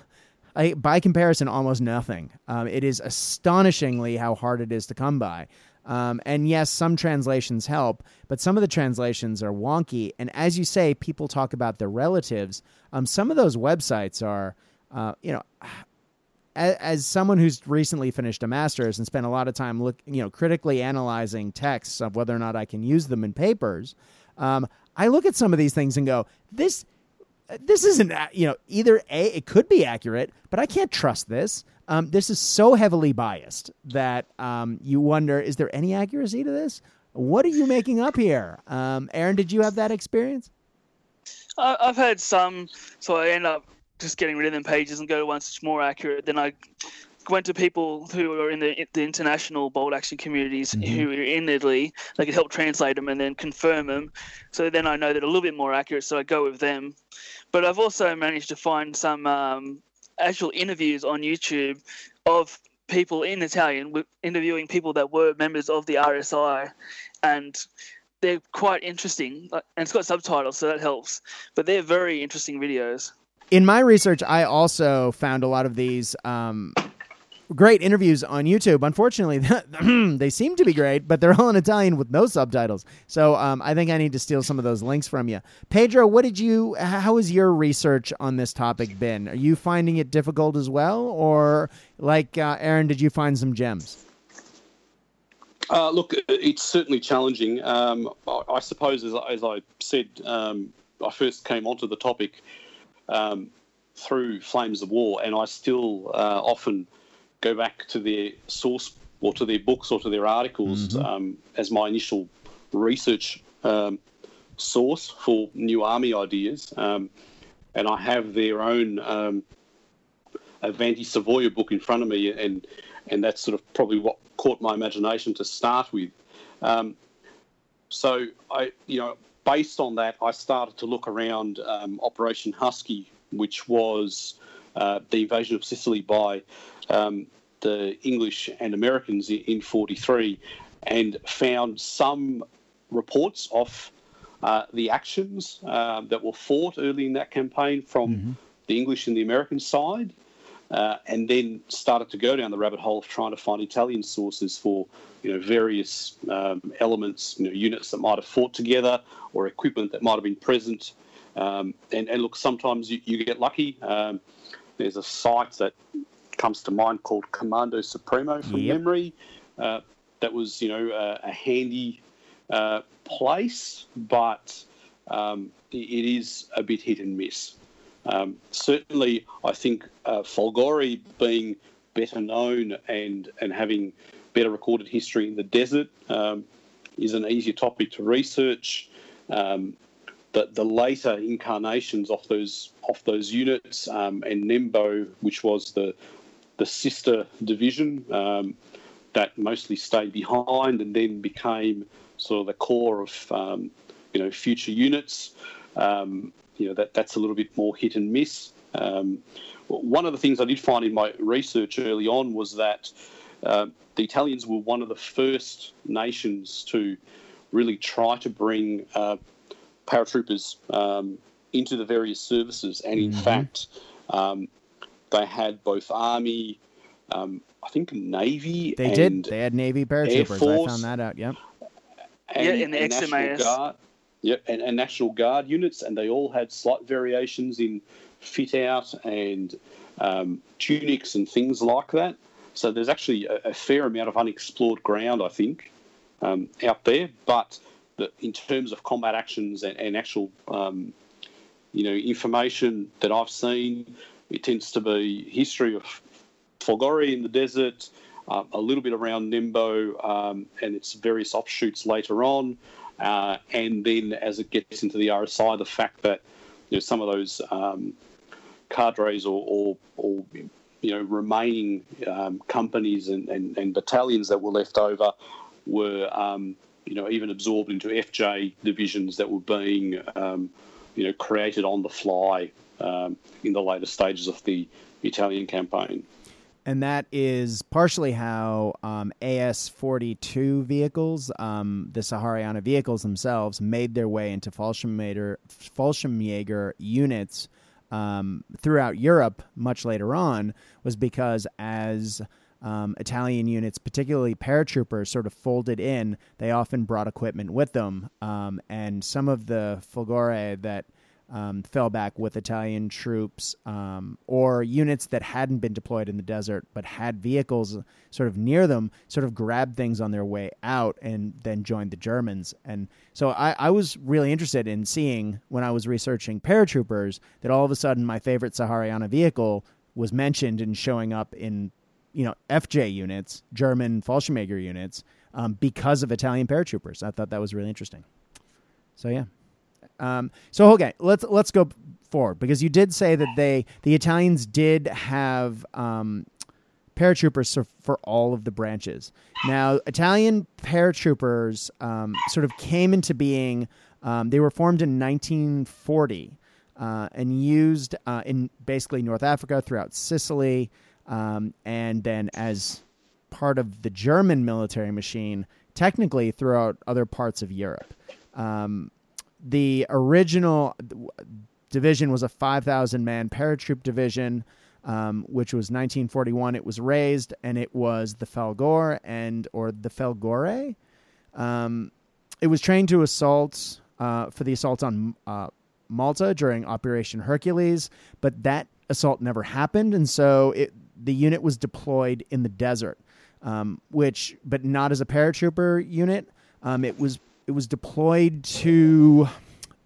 I, by comparison, almost nothing. Um, it is astonishingly how hard it is to come by. Um, and yes, some translations help, but some of the translations are wonky. And as you say, people talk about their relatives. Um, some of those websites are, uh, you know, as, as, someone who's recently finished a master's and spent a lot of time look, you know, critically analyzing texts of whether or not I can use them in papers. Um, I look at some of these things and go, this this isn't you know either a it could be accurate but i can't trust this um, this is so heavily biased that um, you wonder is there any accuracy to this what are you making up here um, aaron did you have that experience i've had some so i end up just getting rid of them pages and go to ones that's more accurate then i went to people who are in the, the international bolt action communities mm-hmm. who are in Italy. They could help translate them and then confirm them. So then I know that a little bit more accurate. So I go with them. But I've also managed to find some um, actual interviews on YouTube of people in Italian interviewing people that were members of the RSI, and they're quite interesting. And it's got subtitles, so that helps. But they're very interesting videos. In my research, I also found a lot of these um, great interviews on YouTube. Unfortunately, they seem to be great, but they're all in Italian with no subtitles. So um, I think I need to steal some of those links from you. Pedro, what did you? How has your research on this topic been? Are you finding it difficult as well, or like uh, Aaron, did you find some gems? Uh, look, it's certainly challenging. Um, I, suppose, as, as I said, um, I first came onto the topic um, through Flames of War, and I still uh, often go back to their source or to their books or to their articles mm-hmm. um, as my initial research um, source for new army ideas. Um, and I have their own um, Avanti Savoia book in front of me, and and that's sort of probably what caught my imagination to start with. Um, so I, you know, based on that, I started to look around um, Operation Husky, which was uh, the invasion of Sicily by um, the English and Americans in 43 and found some reports of uh, the actions uh, that were fought early in that campaign from mm-hmm. the English and the American side, uh, and then started to go down the rabbit hole of trying to find Italian sources for you know various um, elements, you know, units that might have fought together or equipment that might have been present. Um, and, and look, sometimes you, you get lucky. Um, there's a site that comes to mind called Comando Supremo from Yep. memory. Uh, that was, you know, a, a handy uh, place, but um, it, it is a bit hit and miss. Um, certainly, I think uh, Folgore being better known and, and having better recorded history in the desert um, is an easier topic to research. Um, but the later incarnations of those of those units um, and Nembo, which was the the sister division um, that mostly stayed behind and then became sort of the core of um, you know future units. Um, you know that that's a little bit more hit and miss. Um, one of the things I did find in my research early on was that uh, the Italians were one of the first nations to really try to bring uh, paratroopers um, into the various services, and in Mhm. fact, um, they had both army, um, I think navy, They and, did. They had Navy paratroopers. I Force. found that out. Yep. and, Yeah, in the and National XMAS. Guard, yep, and, and National Guard units, and they all had slight variations in fit out and um, tunics and things like that. So there's actually a, a fair amount of unexplored ground, I think, um, out there. But the, in terms of combat actions and, and actual, um, you know, information that I've seen, it tends to be history of Folgore in the desert, uh, a little bit around Nembo um, and its various offshoots later on, uh, and then as it gets into the RSI, the fact that you know some of those um, cadres or, or, or you know remaining um, companies and, and, and battalions that were left over were um, you know even absorbed into FJ divisions that were being um, you know created on the fly um, in the later stages of the Italian campaign. and that is partially how um, AS-42 vehicles, um, the Sahariana vehicles themselves, made their way into Fallschirmjäger, units um, throughout Europe much later on, was because as um, Italian units, particularly paratroopers, sort of folded in, they often brought equipment with them, um, and some of the Folgore that um, fell back with Italian troops um, or units that hadn't been deployed in the desert but had vehicles sort of near them, sort of grabbed things on their way out and then joined the Germans. And so I, I was really interested in seeing when I was researching paratroopers that all of a sudden my favorite Sahariana vehicle was mentioned and showing up in you know FJ units, German Fallschirmjäger units, um, because of Italian paratroopers. I thought that was really interesting. So yeah. Um, so okay, let's let's go forward because you did say that they the Italians did have um, paratroopers for, all of the branches. Now, Italian paratroopers um, sort of came into being. Um, they were formed in 1940 uh, and used uh, in basically North Africa, throughout Sicily, um, and then as part of the German military machine, technically throughout other parts of Europe. Um, the original division was a 5,000 man paratroop division, um, which was 1941. It was raised, and it was the Falgor and or the Felgore. Um, it was trained to assault uh, for the assault on uh, Malta during Operation Hercules, but that assault never happened, and so it, the unit was deployed in the desert, um, which but not as a paratrooper unit. Um, it was it was deployed to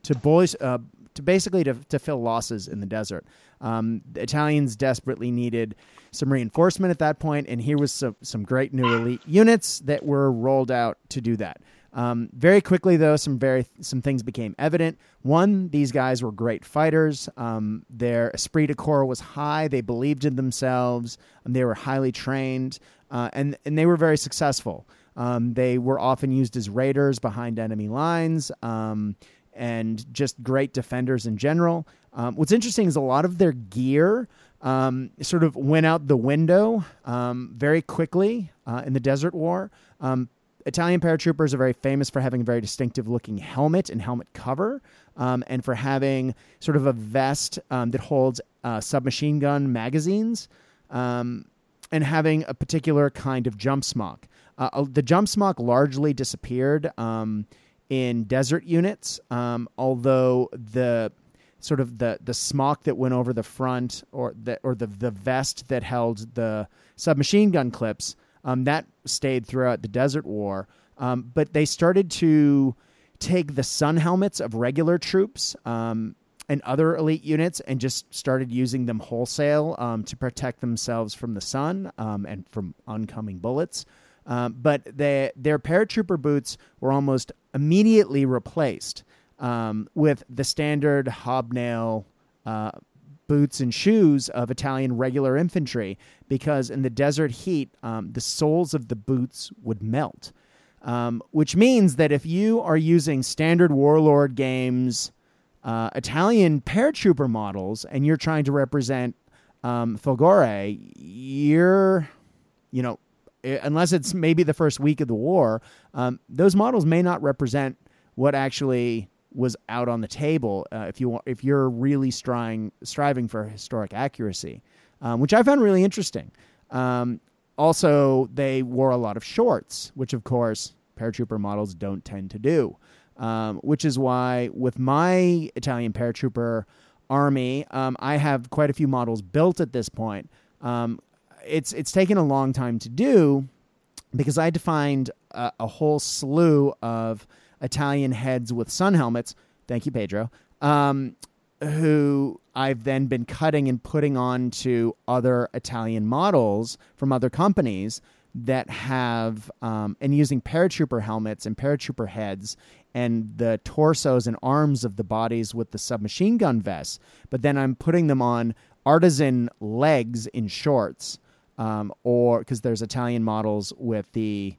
to boys uh, to basically to, to fill losses in the desert. Um, the Italians desperately needed some reinforcement at that point, and here was some some great new elite units that were rolled out to do that. Um, very quickly, though, some very some things became evident. One, these guys were great fighters. Um, their esprit de corps was high. They believed in themselves. And they were highly trained, uh, and and they were very successful. Um, they were often used as raiders behind enemy lines, um, and just great defenders in general. Um, what's interesting is a lot of their gear um, sort of went out the window um, very quickly uh, in the Desert War. Um, Italian paratroopers are very famous for having a very distinctive looking helmet and helmet cover, and for having sort of a vest that holds uh, submachine gun magazines, and having a particular kind of jump smock. Uh, the jump smock largely disappeared um, in desert units, um, although the sort of the the smock that went over the front or the or the the vest that held the submachine gun clips um, that stayed throughout the Desert War. Um, but they started to take the sun helmets of regular troops um, and other elite units and just started using them wholesale um, to protect themselves from the sun um, and from oncoming bullets. Um, but their paratrooper boots were almost immediately replaced um, with the standard hobnail uh, boots and shoes of Italian regular infantry because in the desert heat, um, the soles of the boots would melt. Um, which means that if you are using standard Warlord games, uh, Italian paratrooper models, and you're trying to represent um, you're, you know, unless it's maybe the first week of the war, um, those models may not represent what actually was out on the table uh, if you want, if you're really striving striving for historic accuracy, um, which I found really interesting. Um, also, they wore a lot of shorts, which of course paratrooper models don't tend to do. Um, which is why with my Italian paratrooper army, um, I have quite a few models built at this point. It's it's taken a long time to do because I had to find a, a whole slew of Italian heads with sun helmets. Thank you, Pedro. Um, who I've then been cutting and putting on to other Italian models from other companies that have, um, and using paratrooper helmets and paratrooper heads and the torsos and arms of the bodies with the submachine gun vests. But then I'm putting them on artisan legs in shorts, um, or because there's Italian models with the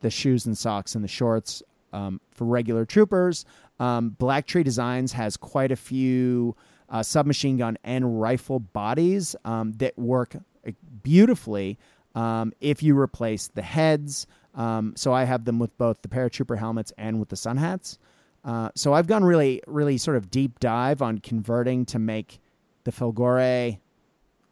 the shoes and socks and the shorts um, for regular troopers. Um, Black Tree Designs has quite a few uh, submachine gun and rifle bodies um, that work uh, beautifully um, if you replace the heads. Um, so I have them with both the paratrooper helmets and with the sun hats. Uh, so I've gone really, really sort of deep dive on converting to make the Folgore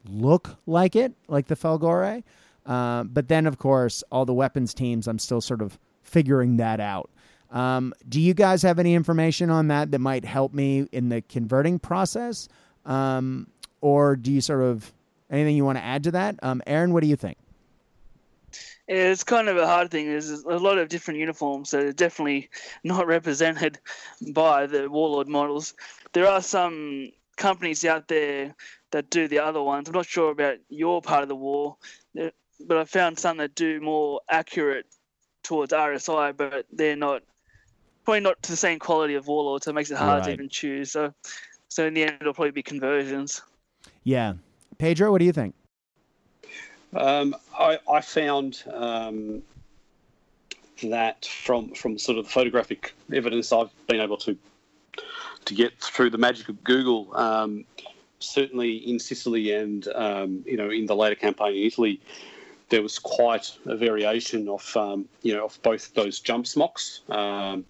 look like it, like the Folgore. Uh, but then, of course, all the weapons teams, I'm still sort of figuring that out. Um, do you guys have any information on that that might help me in the converting process? Um, or do you sort of anything you want to add to that? Um, Aaron, what do you think? it's kind of a hard thing. There's a lot of different uniforms that are definitely not represented by the Warlord models. There are some companies out there that do the other ones. I'm not sure about your part of the war, but I found some that do more accurate towards RSI, but they're not probably not to the same quality of Warlord, so it makes it hard right. to even choose. So, so in the end, it'll probably be conversions. Yeah, Pedro, what do you think? Um, I, I, found um, that from from sort of the photographic evidence I've been able to to get through the magic of Google. Um, certainly in Sicily and um, you know in the later campaign in Italy, there was quite a variation of um, you know of both those jump smocks um,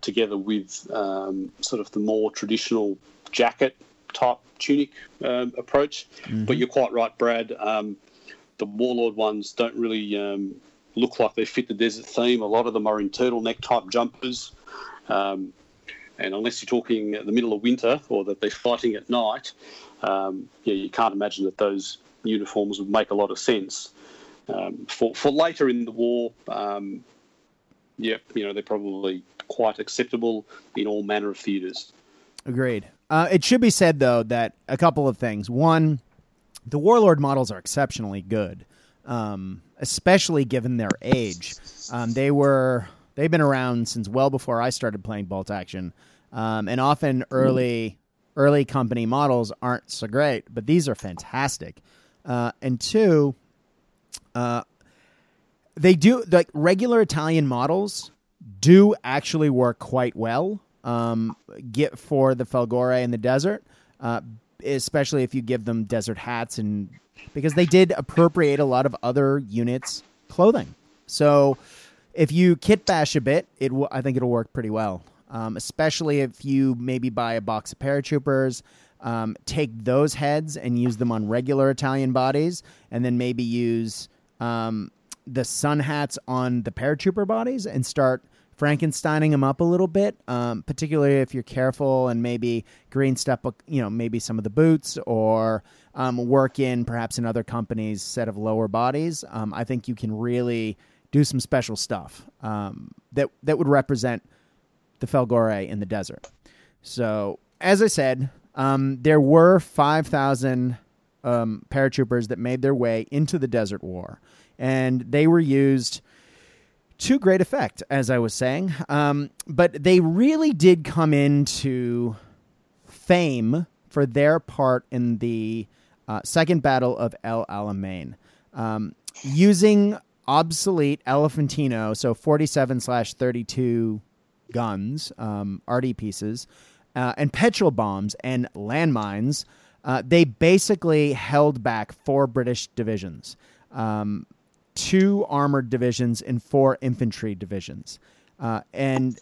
together with um, sort of the more traditional jacket type tunic um, approach. Mm-hmm. But you're quite right, Brad. Um, the warlord ones don't really um, look like they fit the desert theme. A lot of them are in turtleneck type jumpers. Um, and unless you're talking the middle of winter or that they're fighting at night, um, yeah, you can't imagine that those uniforms would make a lot of sense. Um, for, for later in the war, um, yeah, you know, they're probably quite acceptable in all manner of theatres. Agreed. Uh, it should be said, though, that a couple of things. One, the Warlord models are exceptionally good, um, especially given their age. Um, they were they've been around since well before I started playing bolt action, um, and often early early company models aren't so great, but these are fantastic. Uh, and two, uh, they do like regular Italian models do actually work quite well. Um, get for the Folgore in the desert, uh, especially if you give them desert hats and because they did appropriate a lot of other units' clothing. So if you kit bash a bit, it w- I think it'll work pretty well. Um, especially if you maybe buy a box of paratroopers, um, take those heads and use them on regular Italian bodies, and then maybe use um, the sun hats on the paratrooper bodies and start Frankensteining them up a little bit, um, particularly if you're careful and maybe green step, you know, maybe some of the boots or um, work in perhaps in other companies' set of lower bodies. Um, I think you can really do some special stuff um, that that would represent the Folgore in the desert. So, as I said, um, there were five thousand um, paratroopers that made their way into the Desert War, and they were used to great effect, as I was saying. Um, but they really did come into fame for their part in the uh, Second Battle of El Alamein, um, using obsolete Elefantino, so 47 slash 32 guns, um, pieces, uh, and petrol bombs and landmines. Uh, they basically held back four British divisions. Um, two armored divisions and four infantry divisions, uh, and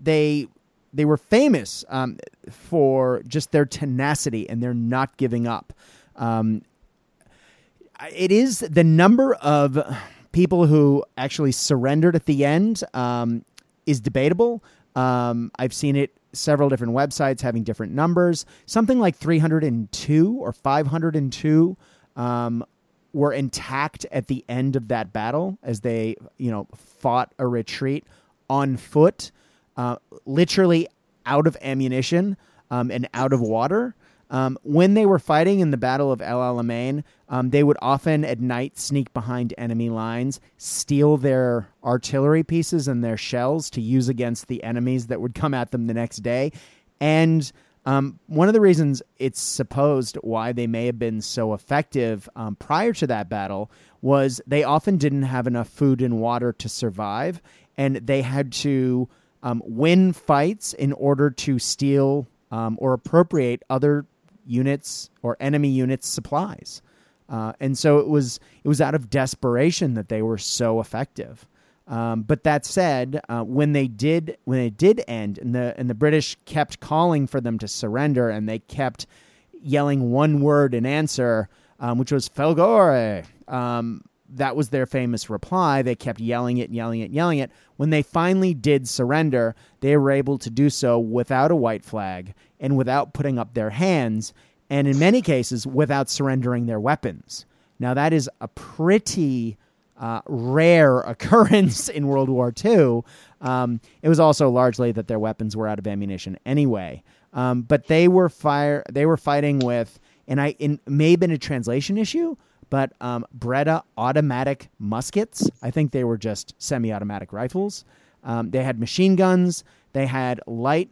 they they were famous um, for just their tenacity and their not giving up. Um, it is the number of people who actually surrendered at the end um, is debatable. Um, I've seen it several different websites having different numbers. Something like 302 or 502 um, were intact at the end of that battle as they, you know, fought a retreat on foot, uh, literally out of ammunition um, and out of water. Um, when they were fighting in the Battle of El Alamein, um, they would often at night sneak behind enemy lines, steal their artillery pieces and their shells to use against the enemies that would come at them the next day. And um, one of the reasons it's supposed why they may have been so effective um, prior to that battle was they often didn't have enough food and water to survive, and they had to um, win fights in order to steal um, or appropriate other units or enemy units' supplies. Uh, and so it was it was out of desperation that they were so effective. Um, but that said, uh, when they did when it did end, and the and the British kept calling for them to surrender, and they kept yelling one word in answer, um, which was "Folgore." Um, that was their famous reply. They kept yelling it, yelling it, yelling it. When they finally did surrender, they were able to do so without a white flag and without putting up their hands, and in many cases, without surrendering their weapons. Now, that is a pretty uh, rare occurrence in World War II. Um, it was also largely that their weapons were out of ammunition anyway. Um, but they were fire. They were fighting with, and I it may have been a translation issue, but um, Breda automatic muskets. I think they were just semi-automatic rifles. Um, they had machine guns. They had light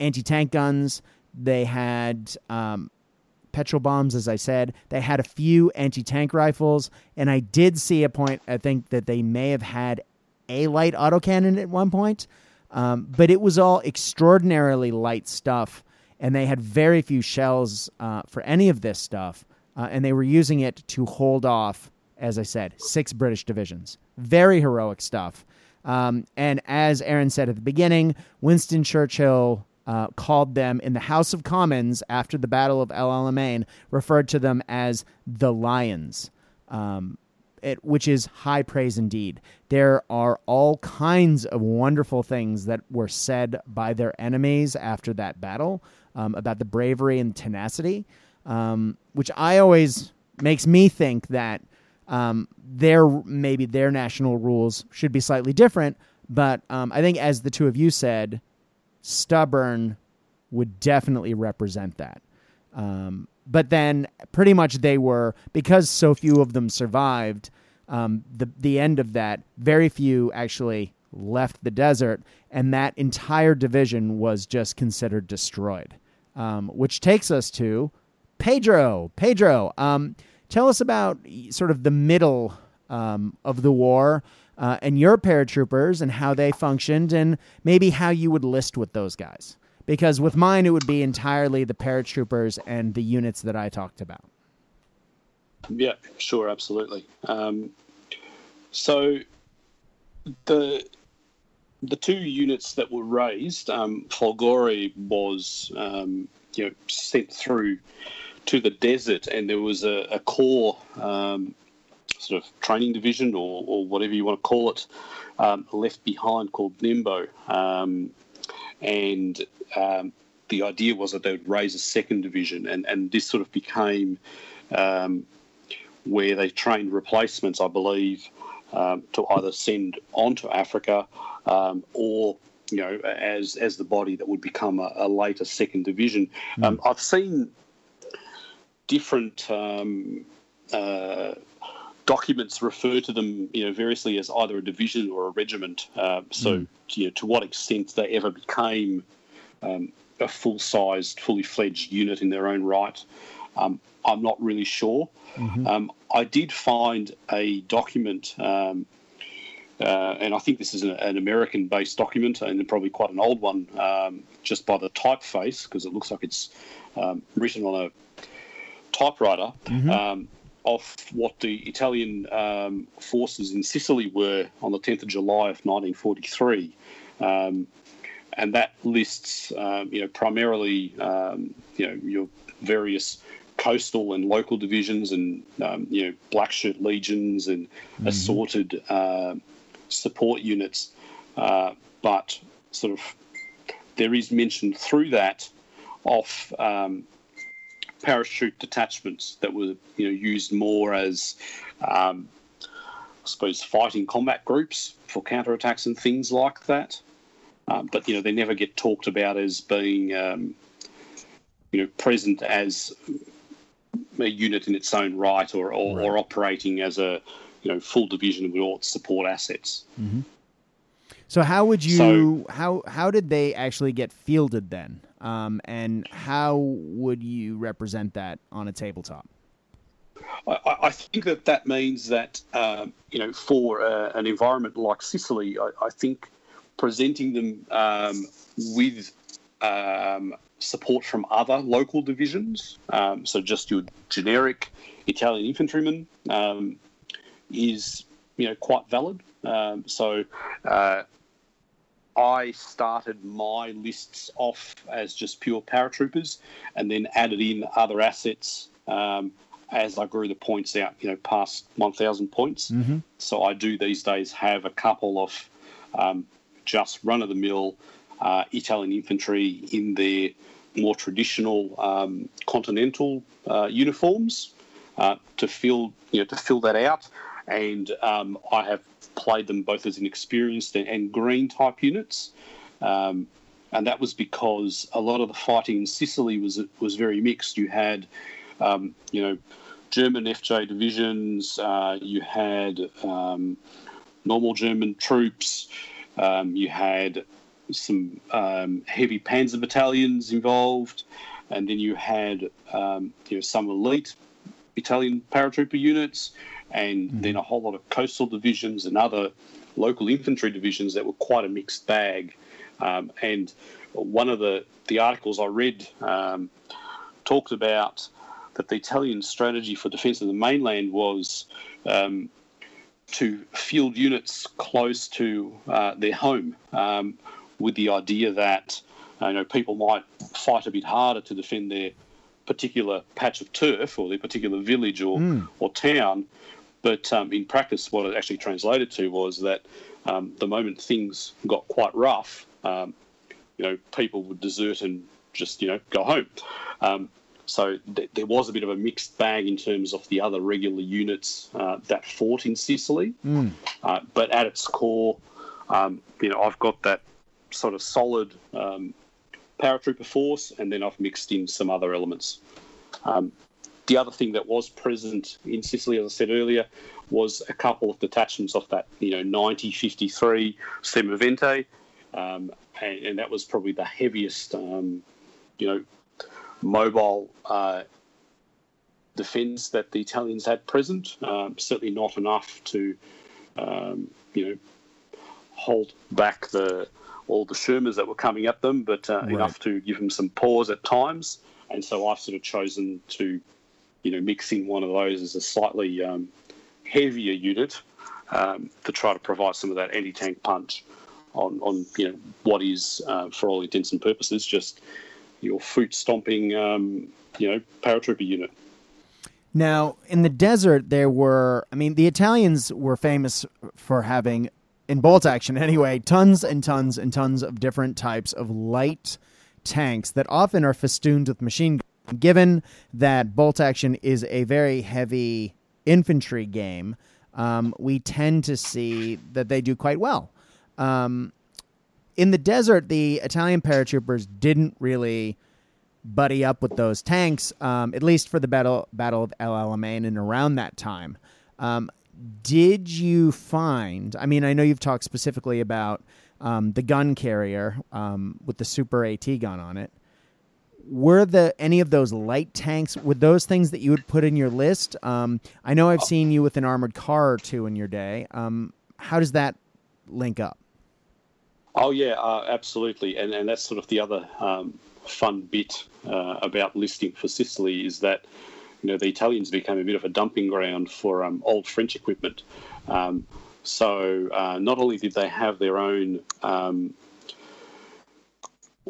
anti-tank guns. They had um, petrol bombs, as I said. They had a few anti tank rifles, and I did see a point, I think, that they may have had a light autocannon at one point, um, but it was all extraordinarily light stuff, and they had very few shells uh, for any of this stuff, uh, and they were using it to hold off, as I said, six British divisions. Very heroic stuff. Um, and as Aaron said at the beginning, Winston Churchill uh, called them in the House of Commons after the Battle of El Alamein, referred to them as the Lions, um, it, which is high praise indeed. There are all kinds of wonderful things that were said by their enemies after that battle um, about the bravery and tenacity, um, which I always makes me think that um, their maybe their national rules should be slightly different. But um, I think, as the two of you said, stubborn would definitely represent that. Um, but then, pretty much, they were because so few of them survived. Um, the the end of that, very few actually left the desert, and that entire division was just considered destroyed. Um, which takes us to Pedro. Pedro, um, tell us about sort of the middle um, of the war uh, and your paratroopers and how they functioned and maybe how you would list with those guys. Because with mine, it would be entirely the paratroopers and the units that I talked about. Yeah, sure, absolutely. Um, so the the two units that were raised, um, Folgore was um, you know sent through to the desert, and there was a, a core um, sort of training division or, or whatever you want to call it um, left behind called Nembo. Um, and um, the idea was that they would raise a second division, and, and this sort of became um, where they trained replacements, I believe, um, to either send on to Africa um, or you know, as as the body that would become a, a later second division. Mm. Um, I've seen different um, uh, documents refer to them, you know, variously as either a division or a regiment. Uh, so, mm. you know, to what extent they ever became um, a full-sized, fully fledged unit in their own right, um, I'm not really sure. Mm-hmm. Um, I did find a document, um, uh, and I think this is an, an American-based document, and probably quite an old one, um, just by the typeface, because it looks like it's um, written on a typewriter. Mm-hmm. Um, of what the Italian forces in Sicily were on the 10th of July of 1943 and that lists, um, you know, primarily, um, you know, your various coastal and local divisions and um, you know black shirt legions and mm-hmm. assorted uh, support units, uh, but sort of there is mention through that of um, parachute detachments that were you know used more as um, I suppose fighting combat groups for counterattacks and things like that. Um, but you know they never get talked about as being um, you know present as a unit in its own right or, or, right. or operating as a you know full division with all its support assets. Mm-hmm. So how would you so, how how did they actually get fielded then? Um, and how would you represent that on a tabletop? I, I think that that means that um, you know for uh, an environment like Sicily, I, I think presenting them um, with um, support from other local divisions, um, so just your generic Italian infantryman, um, is you know quite valid. Um, so uh, I started my lists off as just pure paratroopers, and then added in other assets um, as I grew the points out. You know, past 1,000 points. Mm-hmm. So I do these days have a couple of um, just run of the mill uh, Italian infantry in their more traditional um, continental uh, uniforms uh, to fill you know to fill that out, and um, I have played them both as an experienced and, green type units. Um, and that was because a lot of the fighting in Sicily was was very mixed. You had, um, you know, German FJ divisions. Uh, you had um, normal German troops. Um, you had some um, heavy panzer battalions involved, and then you had you know some elite Italian paratrooper units, and mm-hmm. then a whole lot of coastal divisions and other local infantry divisions that were quite a mixed bag. Um, and one of the, the articles I read um, talked about that the Italian strategy for defence of the mainland was um, to field units close to uh, their home, um, with the idea that you know people might fight a bit harder to defend their particular patch of turf or their particular village or mm. or town. But um, in practice, what it actually translated to was that um, the moment things got quite rough, um, you know, people would desert and just you know go home. Um, so th- there was a bit of a mixed bag in terms of the other regular units uh, that fought in Sicily. Mm. Uh, but at its core, um, you know, I've got that sort of solid um, paratrooper force, and then I've mixed in some other elements. Um, the other thing that was present in Sicily, as I said earlier, was a couple of detachments of that, you know, 9053 Semovente, um, and, and, that was probably the heaviest, um, you know, mobile uh, defence that the Italians had present. Um, certainly not enough to, um, you know, hold back the all the Shermans that were coming at them, but uh, right. enough to give them some pause at times. And so I've sort of chosen to, you know, mix in one of those as a slightly um, heavier unit um, to try to provide some of that anti-tank punch on, on you know what is, uh, for all intents and purposes, just your foot stomping, um, you know, paratrooper unit. Now, in the desert, there were, I mean, the Italians were famous for having, in bolt action anyway, tons and tons and tons of different types of light tanks that often are festooned with machine guns. Given that bolt action is a very heavy infantry game, um, we tend to see that they do quite well. Um, in the desert, the Italian paratroopers didn't really buddy up with those tanks, um, at least for the battle Battle of El Alamein and around that time. Um, did you find? I mean, I know you've talked specifically about um, the gun carrier um, with the Super AT gun on it. Were the any of those light tanks? Were those things that you would put in your list? Um, I know I've seen you with an armored car or two in your day. Um, how does that link up? Oh yeah, uh, absolutely, and and that's sort of the other um, fun bit uh, about listing for Sicily is that you know the Italians became a bit of a dumping ground for um, old French equipment. Um, so uh, not only did they have their own um,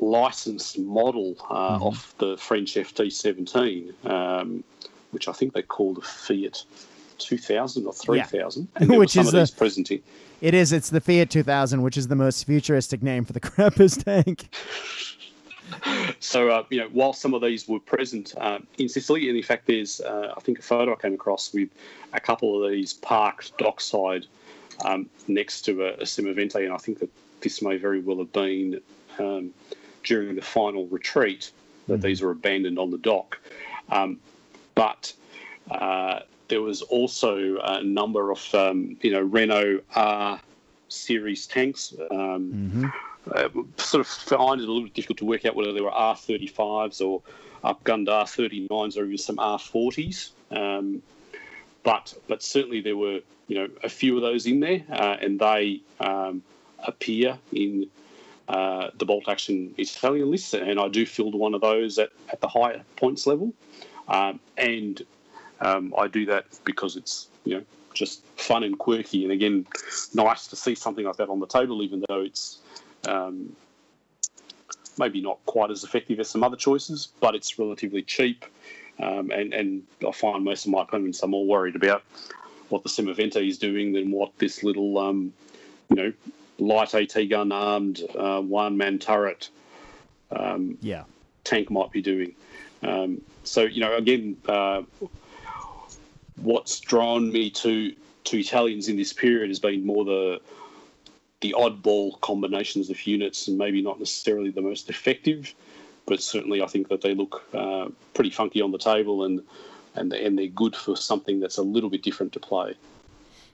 licensed model uh, mm-hmm. of the French FT17, um, which I think they call the Fiat 2000 or 3000, yeah. which is the, presenting. It is. It's the Fiat 2000, which is the most futuristic name for the Crapus tank. so, uh, you know, while some of these were present uh, in Sicily, and in fact, there's, uh, I think, a photo I came across with a couple of these parked dockside um, next to a, a Semovente, and I think that this may very well have been um, during the final retreat that mm-hmm. these were abandoned on the dock. Um, but uh, there was also a number of, um, you know, Renault R series tanks. Um, mm-hmm uh, sort of find it a little bit difficult to work out whether they were R35s or upgunned R39s or even some R40s. Um, but but certainly there were you know a few of those in there, uh, and they um, appear in uh, the bolt action Italian list, and I do field one of those at, at the higher points level, um, and um, I do that because it's you know just fun and quirky, and again nice to see something like that on the table, even though it's um, maybe not quite as effective as some other choices, but it's relatively cheap. Um, and, and I find most of my opponents are more worried about what the Semovente is doing than what this little, um, you know, light AT gun armed uh, one man turret um, yeah. tank might be doing. Um, so, you know, again, uh, what's drawn me to to Italians in this period has been more the the oddball combinations of units and maybe not necessarily the most effective, but certainly I think that they look uh, pretty funky on the table and and and they're good for something that's a little bit different to play.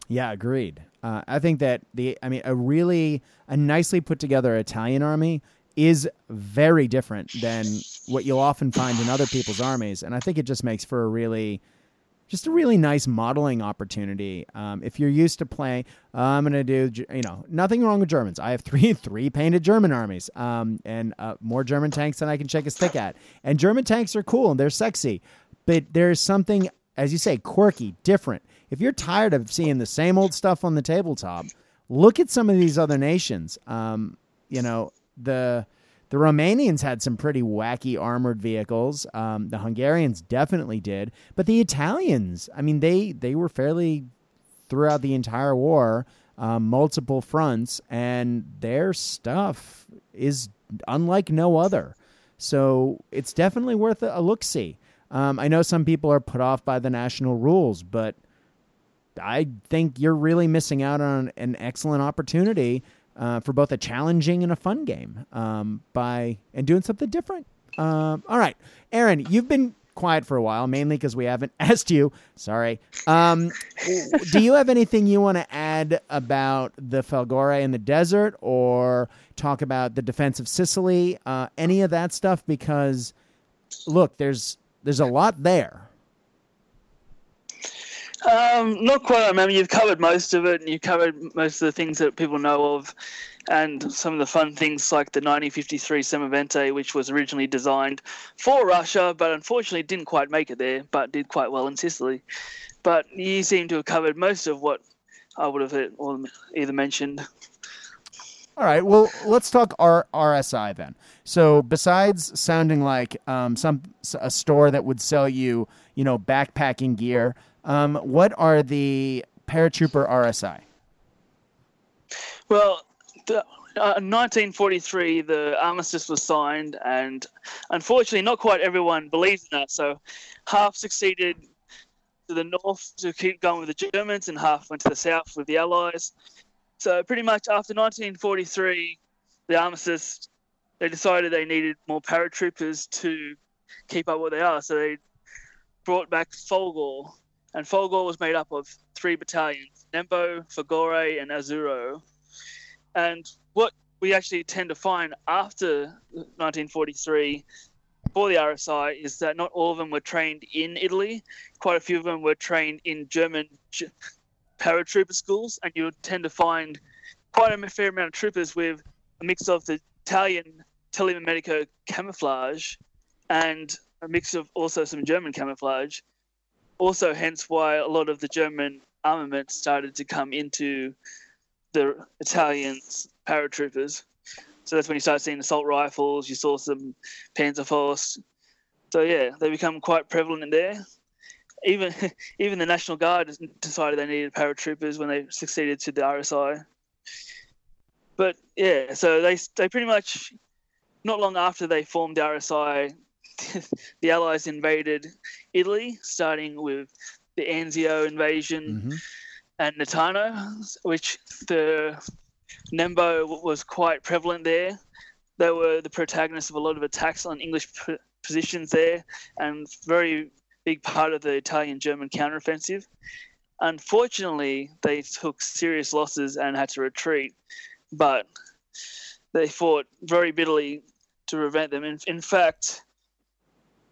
Yeah, agreed. Uh, I think that the I mean a really a nicely put together Italian army is very different than what you'll often find in other people's armies, and I think it just makes for a really just a really nice modeling opportunity. Um, if you're used to playing, uh, I'm going to do, you know, nothing wrong with Germans. I have three three painted German armies, um, and uh, more German tanks than I can shake a stick at. And German tanks are cool and they're sexy, but there's something, as you say, quirky, different. If you're tired of seeing the same old stuff on the tabletop, look at some of these other nations. Um, you know, the the Romanians had some pretty wacky armored vehicles. Um, the Hungarians definitely did, but the Italians, I mean, they they were fairly throughout the entire war, um, multiple fronts, and their stuff is unlike no other. So it's definitely worth a, a look see. Um, I know some people are put off by the national rules, but I think you're really missing out on an excellent opportunity uh, for both a challenging and a fun game um, by and doing something different. Um, all right, Aaron, you've been quiet for a while, mainly because we haven't asked you. Sorry. Um, do you have anything you want to add about the Folgore in the desert, or talk about the defense of Sicily? Uh, any of that stuff? Because look, there's there's a lot there. Um, not quite. I remember you've covered most of it, and you've covered most of the things that people know of, and some of the fun things like the 1953 Semovente, which was originally designed for Russia, but unfortunately didn't quite make it there, but did quite well in Sicily. But you seem to have covered most of what I would have either mentioned. All right. Well, let's talk R- RSI then. So, besides sounding like um, some a store that would sell you, you know, backpacking gear, um, what are the paratrooper RSI? Well, the, uh, 1943, the armistice was signed, and unfortunately, not quite everyone believes in that. So, half succeeded to the north to keep going with the Germans, and half went to the south with the Allies. So, pretty much after 1943, the armistice, they decided they needed more paratroopers to keep up what they are. So, they brought back Folgore, and Folgore was made up of three battalions Nembo, Fagore, and Azzurro. And what we actually tend to find after 1943 for the RSI is that not all of them were trained in Italy. Quite a few of them were trained in German paratrooper schools, and you would tend to find quite a fair amount of troopers with a mix of the Italian telemimetico camouflage and a mix of also some German camouflage. Also, hence why a lot of the German armament started to come into the Italians paratroopers. So that's when you start seeing assault rifles. You saw some Panzerfaust. So yeah, they become quite prevalent in there. Even even the National Guard decided they needed paratroopers when they succeeded to the RSI. But yeah, so they they pretty much not long after they formed the RSI, the Allies invaded Italy, starting with the Anzio invasion. Mm-hmm and Nettuno, which the Nembo was quite prevalent there. They were the protagonists of a lot of attacks on English p- positions there, and very big part of the Italian-German counteroffensive. Unfortunately, they took serious losses and had to retreat, but they fought very bitterly to prevent them. In, in fact,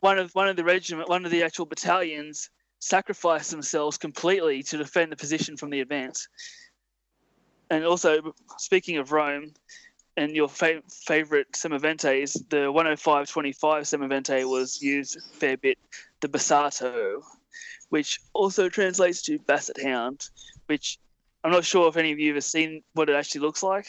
one of one of the regiment, one of the actual battalions sacrificed themselves completely to defend the position from the advance. And also, speaking of Rome, and your fa- favorite Semoventes, the 10525 Semovente was used a fair bit, the Bassotto, which also translates to Basset Hound, which I'm not sure if any of you have seen what it actually looks like.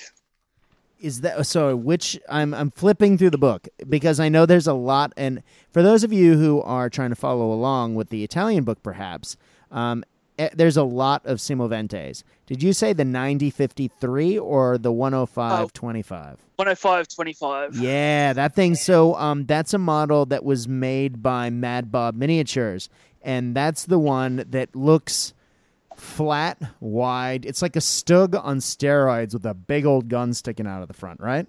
Is that so which I'm I'm flipping through the book because I know there's a lot and for those of you who are trying to follow along with the Italian book perhaps um, there's a lot of Semoventes. Did you say the 9053 or the 10525? 10525. Yeah, that thing so um that's a model that was made by Mad Bob Miniatures and that's the one that looks flat, wide. It's like a Stug on steroids with a big old gun sticking out of the front, right?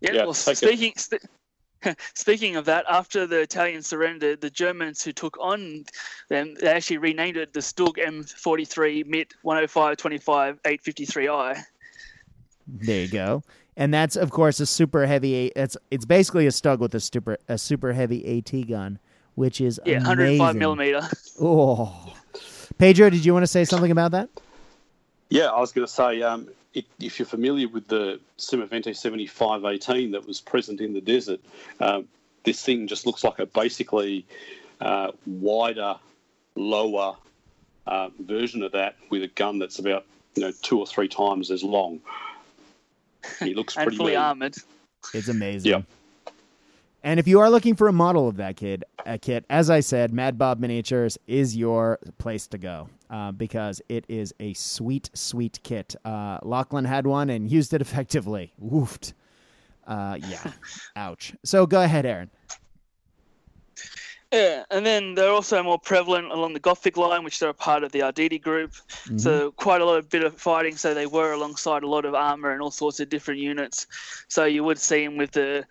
Yeah. yeah well, speaking st- speaking of that, after the Italians surrendered, the Germans who took on them, they actually renamed it the Stug M43 MIT 10525 853i. There you go. And that's of course a super heavy. It's it's basically a Stug with a super a super heavy AT gun, which is yeah, amazing. 105 millimeter. Oh, Pedro, did you want to say something about that? Yeah, I was going to say, um, it, if you're familiar with the Semovente 7518 that was present in the desert, um, this thing just looks like a basically uh, wider, lower uh, version of that with a gun that's about you know two or three times as long. It looks and pretty fully mean. armored. It's amazing. Yeah. And if you are looking for a model of that kid, a kit, as I said, Mad Bob Miniatures is your place to go uh, because it is a sweet, sweet kit. Uh, Lachlan had one and used it effectively. Woofed. Uh, yeah. Ouch. So go ahead, Aaron. Yeah, and then they're also more prevalent along the Gothic line, which they're a part of the Arditi group. Mm-hmm. So quite a lot of bit of fighting. So they were alongside a lot of armor and all sorts of different units. So you would see them with the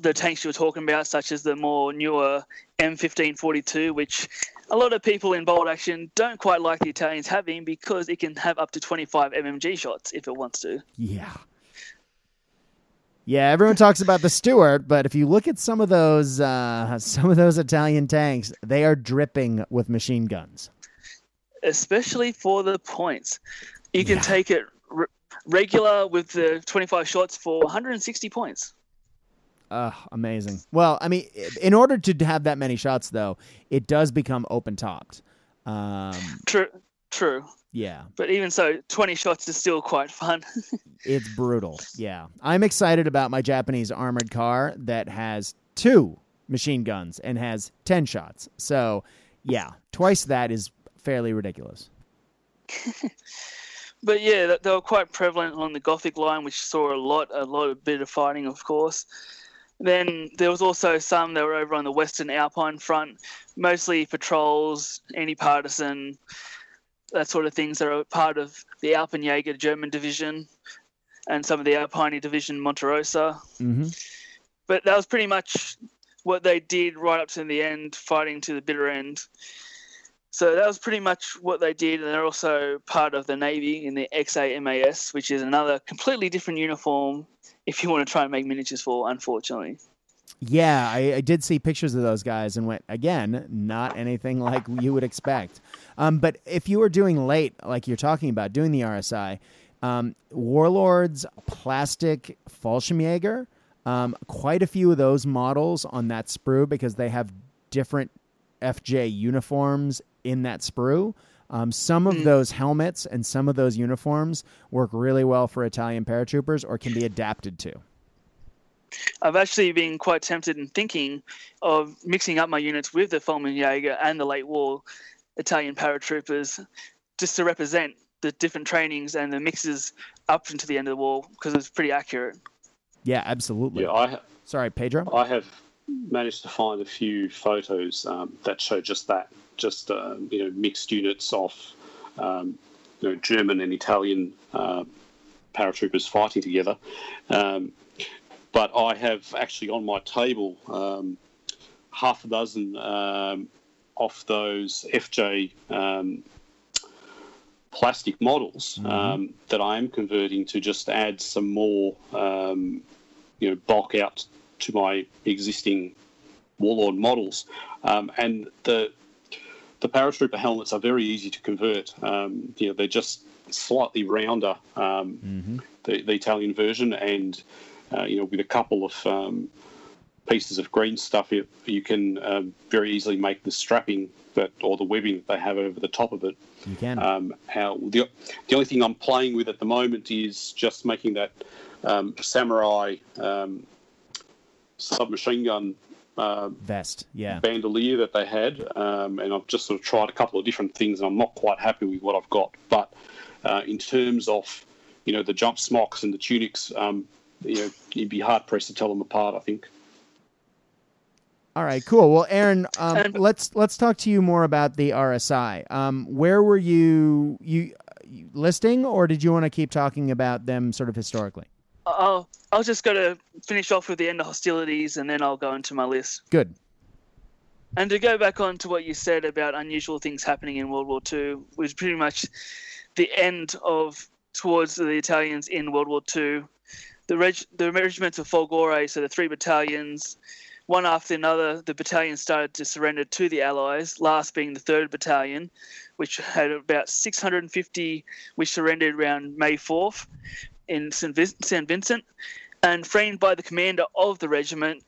the tanks you were talking about, such as the more newer M1542, which a lot of people in bolt action don't quite like the Italians having because it can have up to 25 MMG shots if it wants to. Yeah. Yeah, everyone talks about the Stuart, but if you look at some of those uh, some of those Italian tanks, they are dripping with machine guns. Especially for the points, you can yeah. take it re- regular with the 25 shots for 160 points. Uh, amazing. Well, I mean, in order to have that many shots, though, it does become open topped. Um, true. True. Yeah. But even so, 20 shots is still quite fun. it's brutal. Yeah. I'm excited about my Japanese armored car that has two machine guns and has 10 shots. So, yeah, twice that is fairly ridiculous. but yeah, they were quite prevalent on the Gothic line, which saw a lot, a lot of bit of fighting, of course. Then there was also some that were over on the Western Alpine front, mostly patrols, anti-partisan, that sort of things that are part of the Alpenjäger German division and some of the Alpine division Monterosa. Mm-hmm. But that was pretty much what they did right up to the end, fighting to the bitter end. So that was pretty much what they did, and they're also part of the Navy in the XAMAS, which is another completely different uniform if you want to try and make miniatures for, unfortunately. Yeah, I, I, did see pictures of those guys and went again, not anything like you would expect. Um, but if you were doing late, like you're talking about, doing the RSI, um, Warlords plastic Fallschirmjäger, um, quite a few of those models on that sprue because they have different FJ uniforms in that sprue. Um, some of mm. those helmets and some of those uniforms work really well for Italian paratroopers or can be adapted to. I've actually been quite tempted in thinking of mixing up my units with the Fallschirmjäger and the late war Italian paratroopers just to represent the different trainings and the mixes up into the end of the war because it's pretty accurate. Yeah, absolutely. Yeah, I ha- Sorry, Pedro. I have managed to find a few photos um, that show just that, just uh, you know mixed units of um, you know German and Italian uh, paratroopers fighting together. Um, but I have actually on my table um, half a dozen um, of those FJ um, plastic models mm-hmm. that I am converting to just add some more, you know, bulk out to my existing Warlord models. Um, and the the paratrooper helmets are very easy to convert. Um, you know, they're just slightly rounder, um, mm-hmm. the, the, Italian version, and uh, you know, with a couple of um, pieces of green stuff, you, you can uh, very easily make the strapping that or the webbing that they have over the top of it. You can. Um, how the the only thing I'm playing with at the moment is just making that um, samurai submachine gun uh, vest, yeah, bandolier that they had, um, and I've just sort of tried a couple of different things, and I'm not quite happy with what I've got. But uh, in terms of you know the jump smocks and the tunics, um, you know you'd be hard pressed to tell them apart. I think. All right, cool. Well, Aaron, um, let's let's talk to you more about the RSI. Um, where were you you listing, or did you want to keep talking about them sort of historically? I'll I'll just go to finish off with the end of hostilities, and then I'll go into my list. Good. And to go back on to what you said about unusual things happening in World War II, was pretty much the end of towards the Italians in World War II. The, reg, the regiments of Folgore, so the three battalions, one after another, the battalions started to surrender to the Allies, last being the 3rd Battalion, which had about 650 which surrendered around May 4th, in St. Vincent, and framed by the commander of the regiment,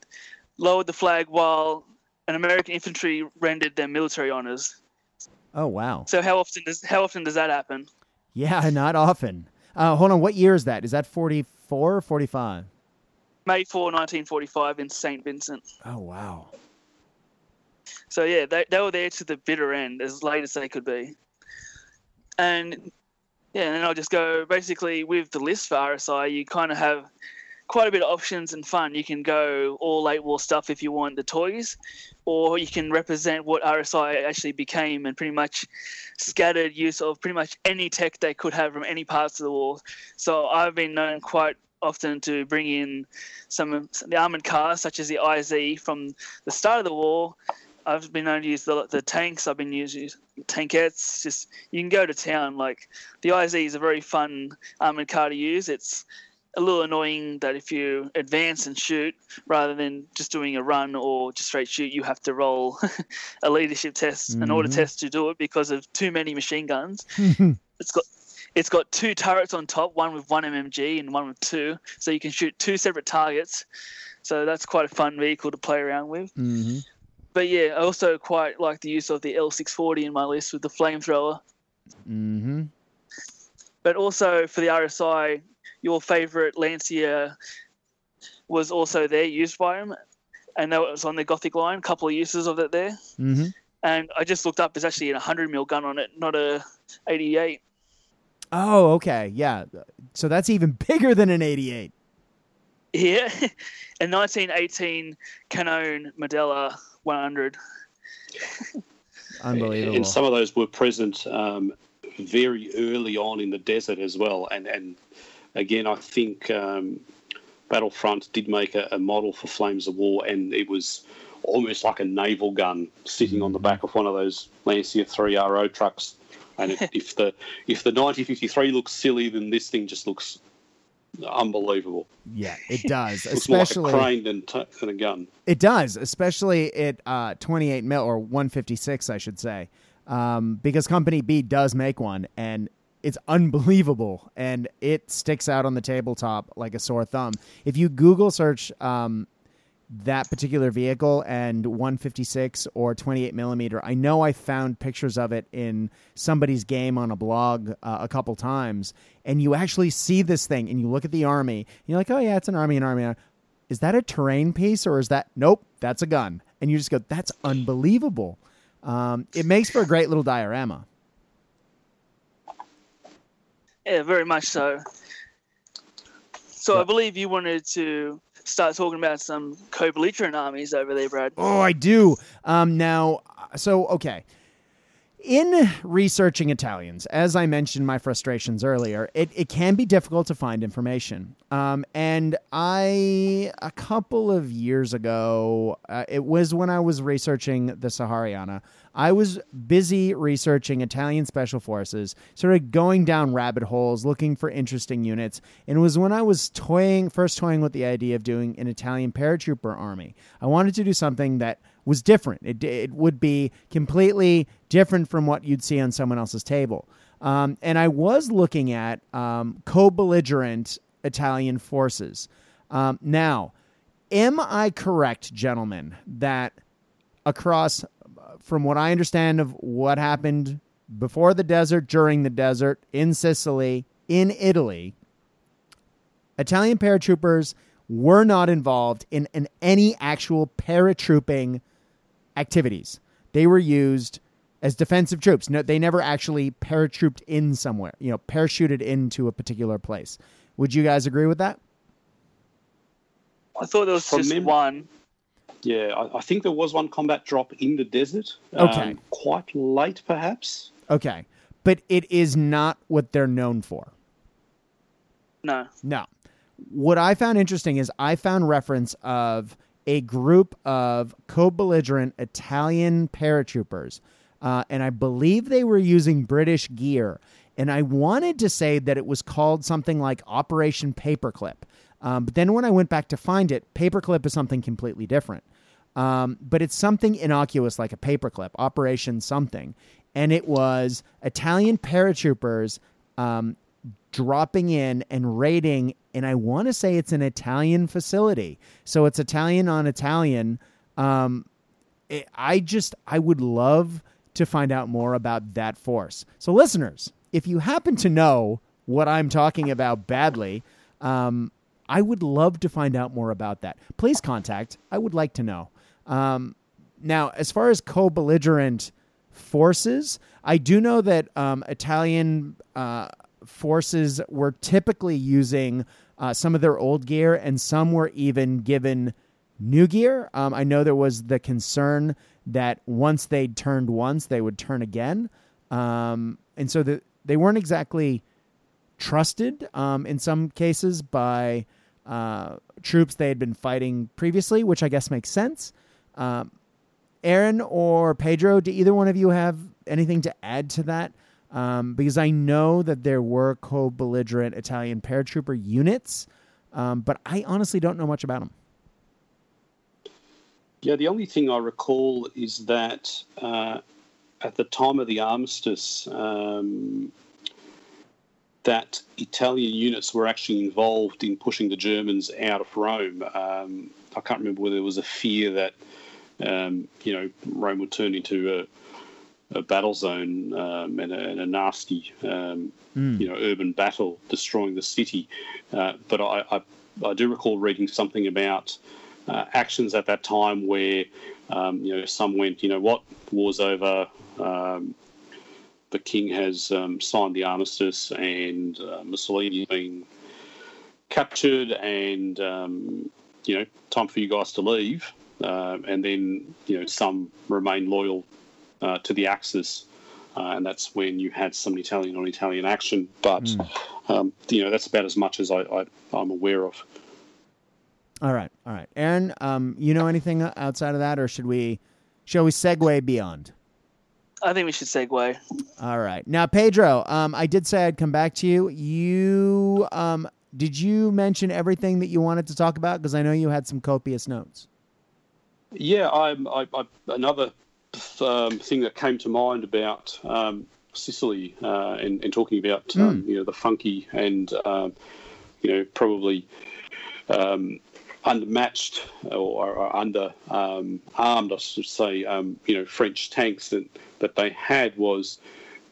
lowered the flag while an American infantry rendered their military honors. Oh wow! So how often does how often does that happen? Yeah, not often. Uh, hold on, what year is that? Is that 44 or 45? May 4, 1945 in St. Vincent. Oh wow. So yeah, they, they were there to the bitter end, as late as they could be. And yeah, and then I'll just go basically with the list for RSI, you kind of have quite a bit of options and fun. You can go all late war stuff if you want the toys, or you can represent what RSI actually became and pretty much scattered use of pretty much any tech they could have from any parts of the war. So I've been known quite often to bring in some of the armored cars, such as the IZ from the start of the war, I've been known to use the, the tanks. I've been using tankettes. Just you can go to town. Like the IZ is a very fun armored car to use. It's a little annoying that if you advance and shoot rather than just doing a run or just straight shoot, you have to roll a leadership test, mm-hmm. an order test to do it because of too many machine guns. it's got it's got two turrets on top, one with one MMG and one with two, so you can shoot two separate targets. So that's quite a fun vehicle to play around with. Mm-hmm but yeah, I also quite like the use of the L640 in my list with the flamethrower. Mm-hmm. But also for the RSI, your favorite Lancia was also there, used by him, and that was on the Gothic line. A couple of uses of it there. Mm-hmm. And I just looked up; there's actually a 100 mil gun on it, not a 88. Oh, okay, yeah. So that's even bigger than an 88. Yeah, a 1918 Canon Modella 100. Unbelievable. And some of those were present um, very early on in the desert as well. And and again, I think um, Battlefront did make a, a, model for Flames of War, and it was almost like a naval gun sitting on the back of one of those Lancia 3RO trucks. And if, if the if the 1953 looks silly, then this thing just looks unbelievable. Yeah, it does. Especially more like a than, t- than a gun. It does, especially at uh, 28 mil or 156, I should say, um, because Company B does make one, and it's unbelievable, and it sticks out on the tabletop like a sore thumb. If you Google search um, that particular vehicle and 156 or 28 millimeter, I know I found pictures of it in somebody's game on a blog uh, a couple times, and you actually see this thing, and you look at the army, and you're like, oh yeah, it's an army, an army. Is that a terrain piece or is that nope? That's a gun, and you just go, that's unbelievable. Um, it makes for a great little diorama. Yeah, very much so. So Yeah. I believe you wanted to start talking about some co-belligerent armies over there, Brad. Oh, I do. Um, now, so okay. In researching Italians, as I mentioned my frustrations earlier, it, it can be difficult to find information. Um, and I, a couple of years ago, uh, it was when I was researching the Sahariana, I was busy researching Italian special forces, sort of going down rabbit holes, looking for interesting units. And it was when I was toying, first toying with the idea of doing an Italian paratrooper army. I wanted to do something that was different. It, it would be completely different from what you'd see on someone else's table. Um, and I was looking at um, co belligerent Italian forces. Um, now, am I correct, gentlemen, that across, from what I understand of what happened before the desert, during the desert, in Sicily, in Italy, Italian paratroopers were not involved in, in any actual paratrooping activities. They were used as defensive troops. No, they never actually paratrooped in somewhere, you know, parachuted into a particular place. Would you guys agree with that? I thought there was From just mem- one. Yeah, I, I think there was one combat drop in the desert. Okay. Um, quite late, perhaps. Okay. But it is not what they're known for. No. No. What I found interesting is I found reference of a group of co-belligerent Italian paratroopers, uh, and I believe they were using British gear. And I wanted to say that it was called something like Operation Paperclip, um, but then when I went back to find it, Paperclip is something completely different. Um, but it's something innocuous like a paperclip, Operation something, and it was Italian paratroopers um, dropping in and raiding, and I want to say it's an Italian facility, so it's Italian on Italian. Um, it, I just I would love to find out more about that force. So, listeners, if you happen to know what I'm talking about badly, um, I would love to find out more about that. Please contact. I would like to know. Um, now, as far as co belligerent forces, I do know that um, Italian uh, forces were typically using uh, some of their old gear, and some were even given new gear. Um, I know there was the concern that once they'd turned once, they would turn again. Um, and so the, they weren't exactly trusted um, in some cases by uh, troops they had been fighting previously, which I guess makes sense. Um, Aaron or Pedro, do either one of you have anything to add to that? Um, because I know that there were co belligerent Italian paratrooper units, um, but I honestly don't know much about them. Yeah, the only thing I recall is that uh, at the time of the armistice, um, that Italian units were actually involved in pushing the Germans out of Rome. Um, I can't remember whether there was a fear that um, you know Rome would turn into a a battle zone um, and, a, and, a, nasty, um, mm. you know, urban battle destroying the city. Uh, but I, I, I, do recall reading something about uh, actions at that time where, um, you know, some went, you know, what war's over. Um, the king has um, signed the armistice, and uh, Mussolini being captured, and um, you know, time for you guys to leave. Uh, and then you know some remain loyal uh, to the Axis, uh, and that's when you had some Italian on Italian action. But mm. um, you know that's about as much as I, I, am aware of. All right, all right, Aaron. Um, you know anything outside of that, or should we? Shall we segue beyond? I think we should segue. All right. Now, Pedro, um, I did say I'd come back to you. You, um, did you mention everything that you wanted to talk about? Because I know you had some copious notes. Yeah, I'm. I, I, another um, thing that came to mind about um, Sicily uh, and, and, talking about mm. you know the funky and um, you know probably um, undermatched or, or under um, armed, I should say, um, you know French tanks that that they had was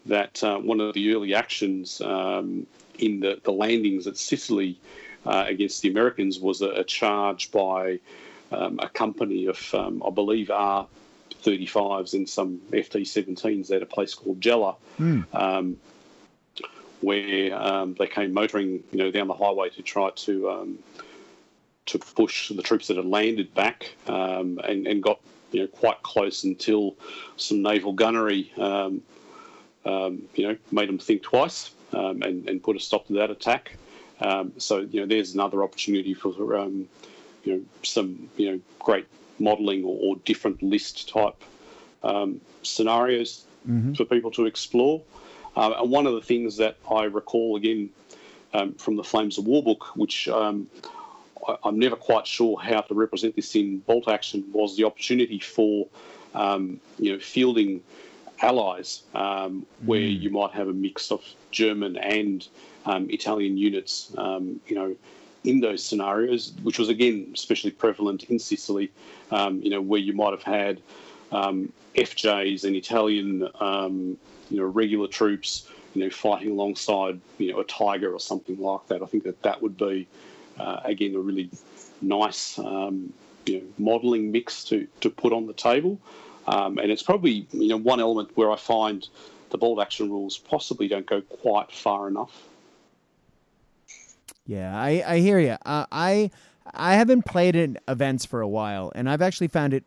that uh, one of the early actions in the, the landings at Sicily uh, against the Americans was a, a charge by um, a company of, um, I believe, R 35s and some FT 17s at a place called Gela, mm. um, where um, they came motoring, you know, down the highway to try to um, to push the troops that had landed back um, and, and got you know quite close until some naval gunnery, um, um, you know, made them think twice and, and put a stop to that attack. so you know, there's another opportunity for you know some you know great modelling or, or, different list type um, scenarios mm-hmm. for people to explore. Uh, and one of the things that I recall again um, from the Flames of War book, which um, I, am never quite sure how to represent this in bolt action, was the opportunity for um, you know fielding allies um, where mm. you might have a mix of German and um, Italian units. you know in those scenarios, which was again especially prevalent in Sicily, um, you know, where you might have had um, FJs and Italian, um, you know, regular troops, you know, fighting alongside, you know, a tiger or something like that. I think that that would be, uh, again, a really nice, um, you know, modelling mix to to put on the table. Um, and it's probably, you know, one element where I find the bolt action rules possibly don't go quite far enough. Yeah, I, I hear you. Uh, I I haven't played in events for a while, and I've actually found it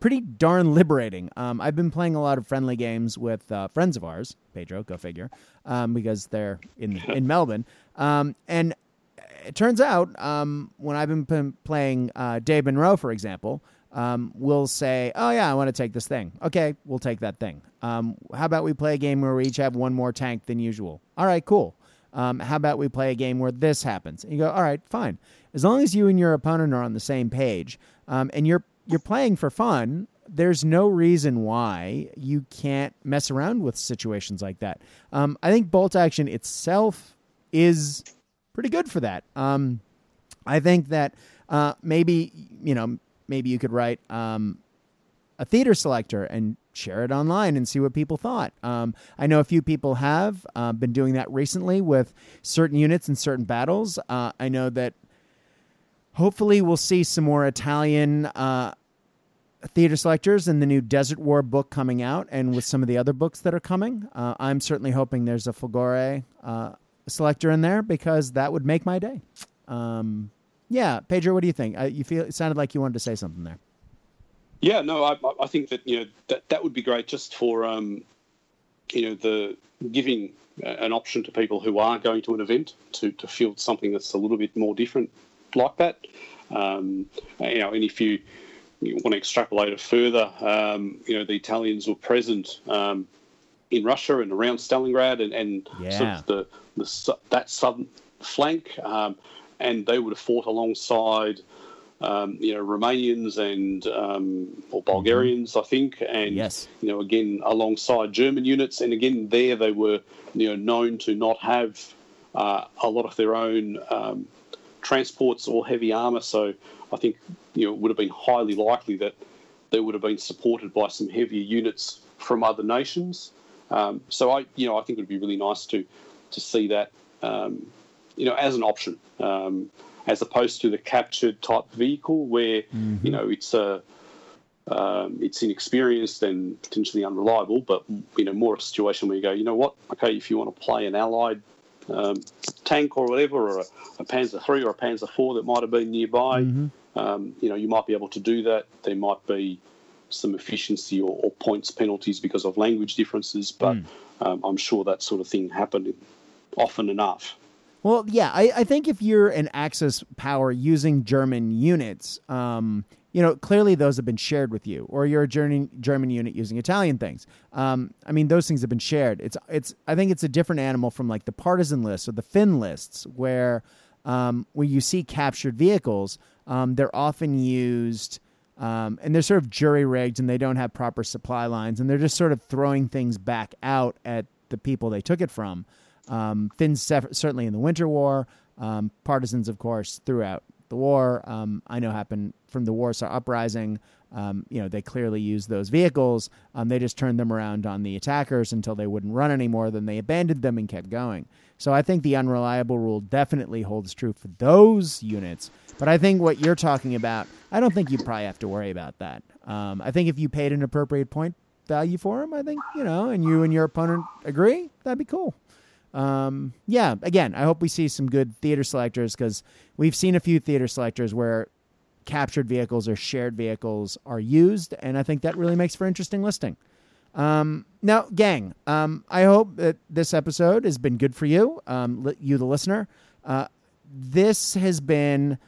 pretty darn liberating. Um, I've been playing a lot of friendly games with uh, friends of ours, Pedro, go figure, um, because they're in in Melbourne. Um, and it turns out um, when I've been p- playing uh, Dave Monroe, for example, um, we'll say, "Oh yeah, I want to take this thing." Okay, we'll take that thing. Um, how about we play a game where we each have one more tank than usual? All right, cool. Um, how about we play a game where this happens? And you go, all right, fine. As long as you and your opponent are on the same page, um, and you're you're playing for fun, there's no reason why you can't mess around with situations like that. Um, I think bolt action itself is pretty good for that. Um, I think that uh, maybe you know maybe you could write um, a theater selector and share it online and see what people thought. Um, I know a few people have uh, been doing that recently with certain units and certain battles. Uh, I know that hopefully we'll see some more Italian uh, theater selectors in the new Desert War book coming out and with some of the other books that are coming. Uh, I'm certainly hoping there's a Folgore uh, selector in there because that would make my day. Um, yeah, Pedro, what do you think? Uh, you feel it sounded like you wanted to say something there. Yeah, no, I, I think that you know that that would be great just for um, you know the giving an option to people who are going to an event to to field something that's a little bit more different like that. Um, you know, and if you, you want to extrapolate it further, um, you know, the Italians were present um, in Russia and around Stalingrad and, and yeah. sort of the, the that southern flank, um, and they would have fought alongside um, you know, Romanians and um, or mm-hmm. Bulgarians, I think, and yes. you know, again alongside German units, and again there they were you know known to not have uh, a lot of their own um, transports or heavy armour, so I think you know it would have been highly likely that they would have been supported by some heavier units from other nations. Um, so I, you know, I think it would be really nice to to see that, um, you know, as an option, um, as opposed to the captured type vehicle where mm-hmm. you know it's a um, it's inexperienced and potentially unreliable, but you know more a situation where you go, you know what? Okay, if you want to play an allied um, tank or whatever, or a, a, Panzer three or a Panzer four that might have been nearby, mm-hmm. um, you know you might be able to do that. There might be some efficiency or, or points penalties because of language differences, but mm. I'm sure that sort of thing happened often enough. Well, yeah, I, I think if you're an Axis power using German units, um, you know, clearly those have been shared with you, or you're a German German unit using Italian things. Um, I mean, those things have been shared. It's it's. I think it's a different animal from like the partisan lists or the Finn lists, where um, you see captured vehicles, um, they're often used. Um, and they're sort of jury rigged and they don't have proper supply lines and they're just sort of throwing things back out at the people they took it from. Um, Finns certainly in the Winter War, um, partisans, of course, throughout the war. Um, I know happened from the Warsaw Uprising. Um, you know, they clearly used those vehicles. Um, they just turned them around on the attackers until they wouldn't run anymore. Then they abandoned them and kept going. So I think the unreliable rule definitely holds true for those units. But I think what you're talking about, I don't think you probably have to worry about that. Um, I think if you paid an appropriate point value for them, I think, you know, and you and your opponent agree, that'd be cool um, yeah, again, I hope we see some good theater selectors because we've seen a few theater selectors where captured vehicles or shared vehicles are used, and I think that really makes for interesting listing. Um, now, gang, um, I hope that this episode has been good for you, um, you, the listener. Uh, this has been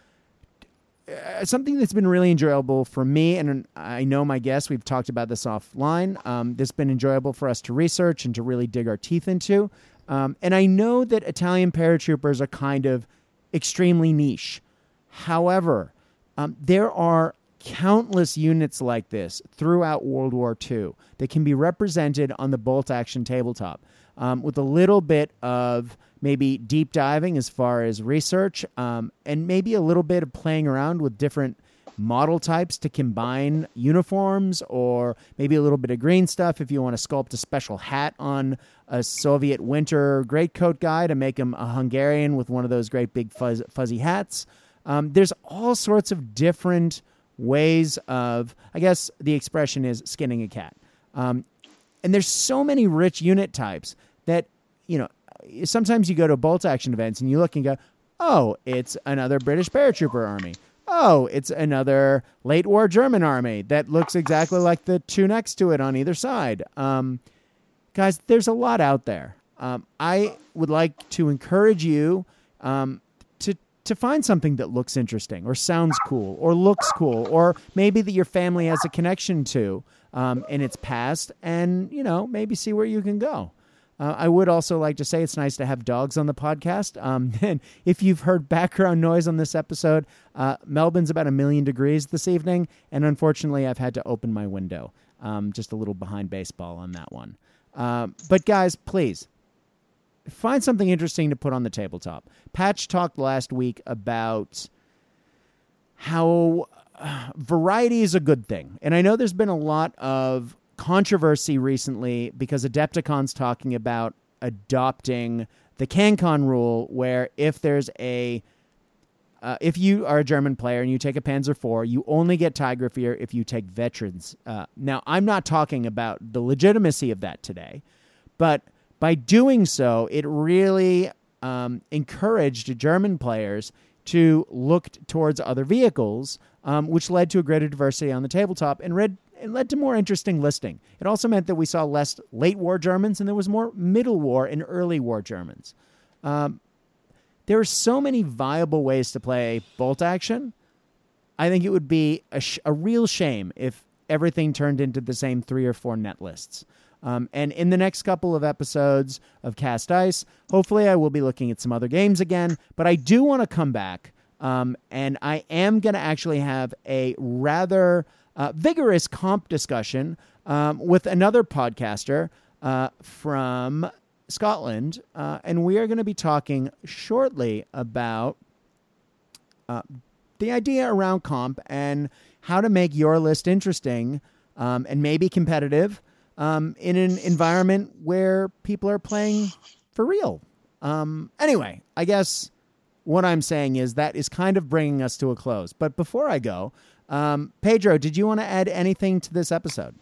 uh, something that's been really enjoyable for me, and I know my guests. We've talked about this offline. Um, this has been enjoyable for us to research and to really dig our teeth into. Um, and I know that Italian paratroopers are kind of extremely niche. However, um, there are countless units like this throughout World War II that can be represented on the bolt action tabletop um, with a little bit of maybe deep diving as far as research um, and maybe a little bit of playing around with different model types to combine uniforms or maybe a little bit of green stuff if you want to sculpt a special hat on a Soviet winter greatcoat guy to make him a Hungarian with one of those great big fuzz, fuzzy hats. Um, there's all sorts of different ways of, I guess the expression is skinning a cat. Um, and there's so many rich unit types that, you know, sometimes you go to bolt action events and you look and go, oh, it's another British paratrooper army oh, it's another late war German army that looks exactly like the two next to it on either side. Um, guys, there's a lot out there. Um, I would like to encourage you um, to to find something that looks interesting or sounds cool or looks cool or maybe that your family has a connection to um, in its past, and you know maybe see where you can go. Uh, I would also like to say it's nice to have dogs on the podcast. Um, and if you've heard background noise on this episode, uh, Melbourne's about a million degrees this evening, and unfortunately, I've had to open my window. Um, just a little behind baseball on that one. Uh, but guys, please find something interesting to put on the tabletop. Patch talked last week about how uh, variety is a good thing, and I know there's been a lot of controversy recently because Adepticon's talking about adopting the CanCon rule, where if there's a uh, if you are a German player and you take a Panzer IV, you only get Tigerfear if you take veterans. Uh, now, I'm not talking about the legitimacy of that today, but by doing so, it really um, encouraged German players to look towards other vehicles, um, which led to a greater diversity on the tabletop and read, it led to more interesting listing. It also meant that we saw less late war Germans and there was more middle war and early war Germans. Um, there are so many viable ways to play bolt action. I think it would be a, sh- a real shame if everything turned into the same three or four net lists. Um, and in the next couple of episodes of Cast Dice, hopefully I will be looking at some other games again. But I do want to come back, um, and I am going to actually have a rather uh, vigorous comp discussion um, with another podcaster uh, from Scotland. Uh, and we are going to be talking shortly about uh, the idea around comp and how to make your list interesting um, and maybe competitive. um, in an environment where people are playing for real. Um, anyway, I guess what I'm saying is that is kind of bringing us to a close. But before I go, um, Pedro, did you want to add anything to this episode?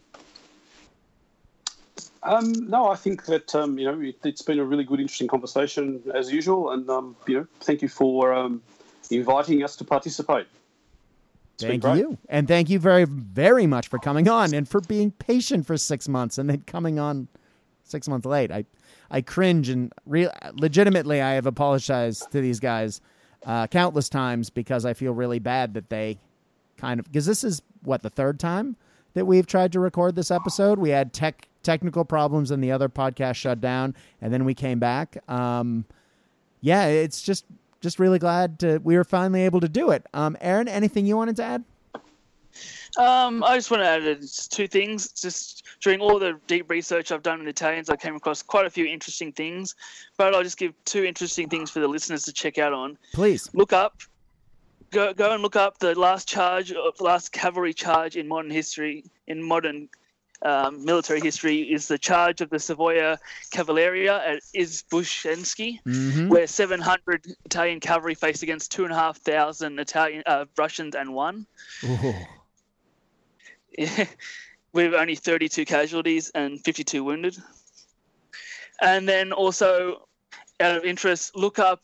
Um, no, I think that um, you know it, has been a really good, interesting conversation as usual, and um, you know, thank you for um, inviting us to participate. It's thank you, and thank you very, very much for coming on and for being patient for six months and then coming on six months late. I, I cringe and re- legitimately, I have apologized to these guys uh, countless times because I feel really bad that they kind of because this is what the third time that we've tried to record this episode. We had tech technical problems and the other podcast shut down, and then we came back. Um, yeah, it's just just really glad to, we were finally able to do it. Um, Aaron, anything you wanted to add? Um, I just want to add two things. Just during all the deep research I've done in Italians, I came across quite a few interesting things. But I'll just give two interesting things for the listeners to check out on. Please look up, go go and look up the last charge, the last cavalry charge in modern history, in modern um, military history is the charge of the Savoia Cavalleria at Izbushensky, mm-hmm. where 700 Italian cavalry faced against 2,500 Italian uh, Russians and won. Yeah, with only 32 casualties and 52 wounded. And then also, out of interest, look up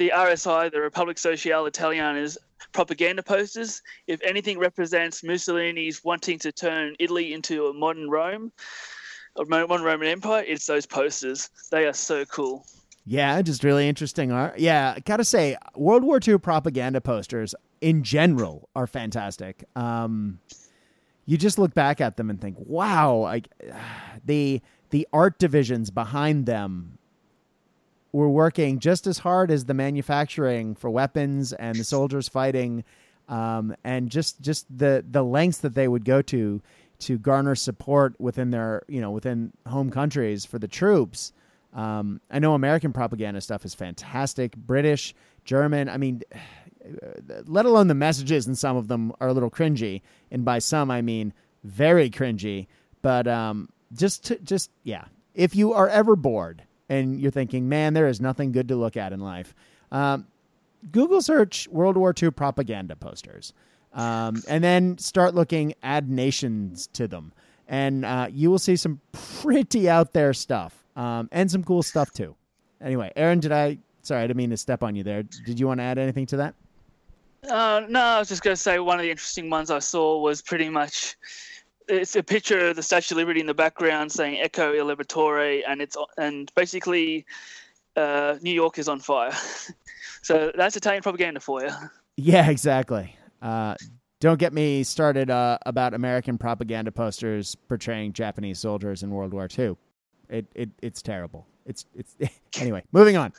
the RSI, the Republic Sociale Italiana's propaganda posters. If anything represents Mussolini's wanting to turn Italy into a modern Rome, a modern Roman Empire, it's those posters. They are so cool. Yeah, just really interesting art. Yeah, gotta say, World War II propaganda posters in general are fantastic. Um, you just look back at them and think, wow, like the the art divisions behind them were working just as hard as the manufacturing for weapons and the soldiers fighting, um, and just just the the lengths that they would go to to garner support within their you know within home countries for the troops. Um, I know American propaganda stuff is fantastic. British, German. I mean, let alone the messages, and some of them are a little cringy. And by some, I mean very cringy. But um, just to, just yeah, if you are ever bored and you're thinking, man, there is nothing good to look at in life, um, Google search World War II propaganda posters, um, and then start looking, add nations to them, and uh, you will see some pretty out there stuff um, and some cool stuff too. Anyway, Aaron, did I? Sorry, I didn't mean to step on you there. Did you want to add anything to that? Uh, no, I was just going to say one of the interesting ones I saw was pretty much it's a picture of the Statue of Liberty in the background saying "Ecco il Liberatore," and it's and basically uh, New York is on fire. so that's Italian propaganda for you. Yeah, exactly. Uh, don't get me started uh, about American propaganda posters portraying Japanese soldiers in World War II. It, it it's terrible. It's it's anyway. Moving on,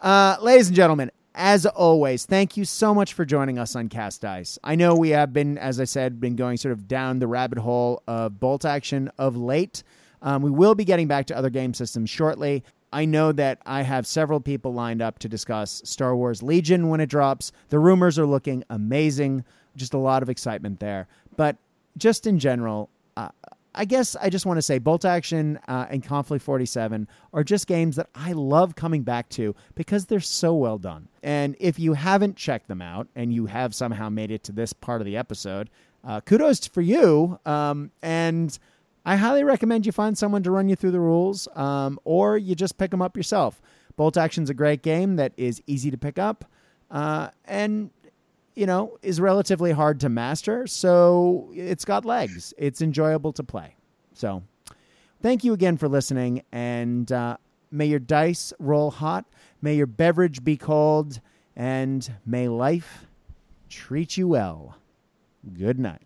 uh, ladies and gentlemen as always, thank you so much for joining us on Cast Dice. I know we have been, as I said, been going sort of down the rabbit hole of bolt action of late. Um, we will be getting back to other game systems shortly. I know that I have several people lined up to discuss Star Wars Legion when it drops. The rumors are looking amazing, just a lot of excitement there. But just in general, I guess I just want to say Bolt Action uh, and Conflict 47 are just games that I love coming back to because they're so well done. And if you haven't checked them out and you have somehow made it to this part of the episode, uh, kudos for you. Um, and I highly recommend you find someone to run you through the rules um, or you just pick them up yourself. Bolt Action's a great game that is easy to pick up. Uh, and you know, is relatively hard to master. So it's got legs. It's enjoyable to play. So thank you again for listening. And uh, may your dice roll hot. May your beverage be cold. And may life treat you well. Good night.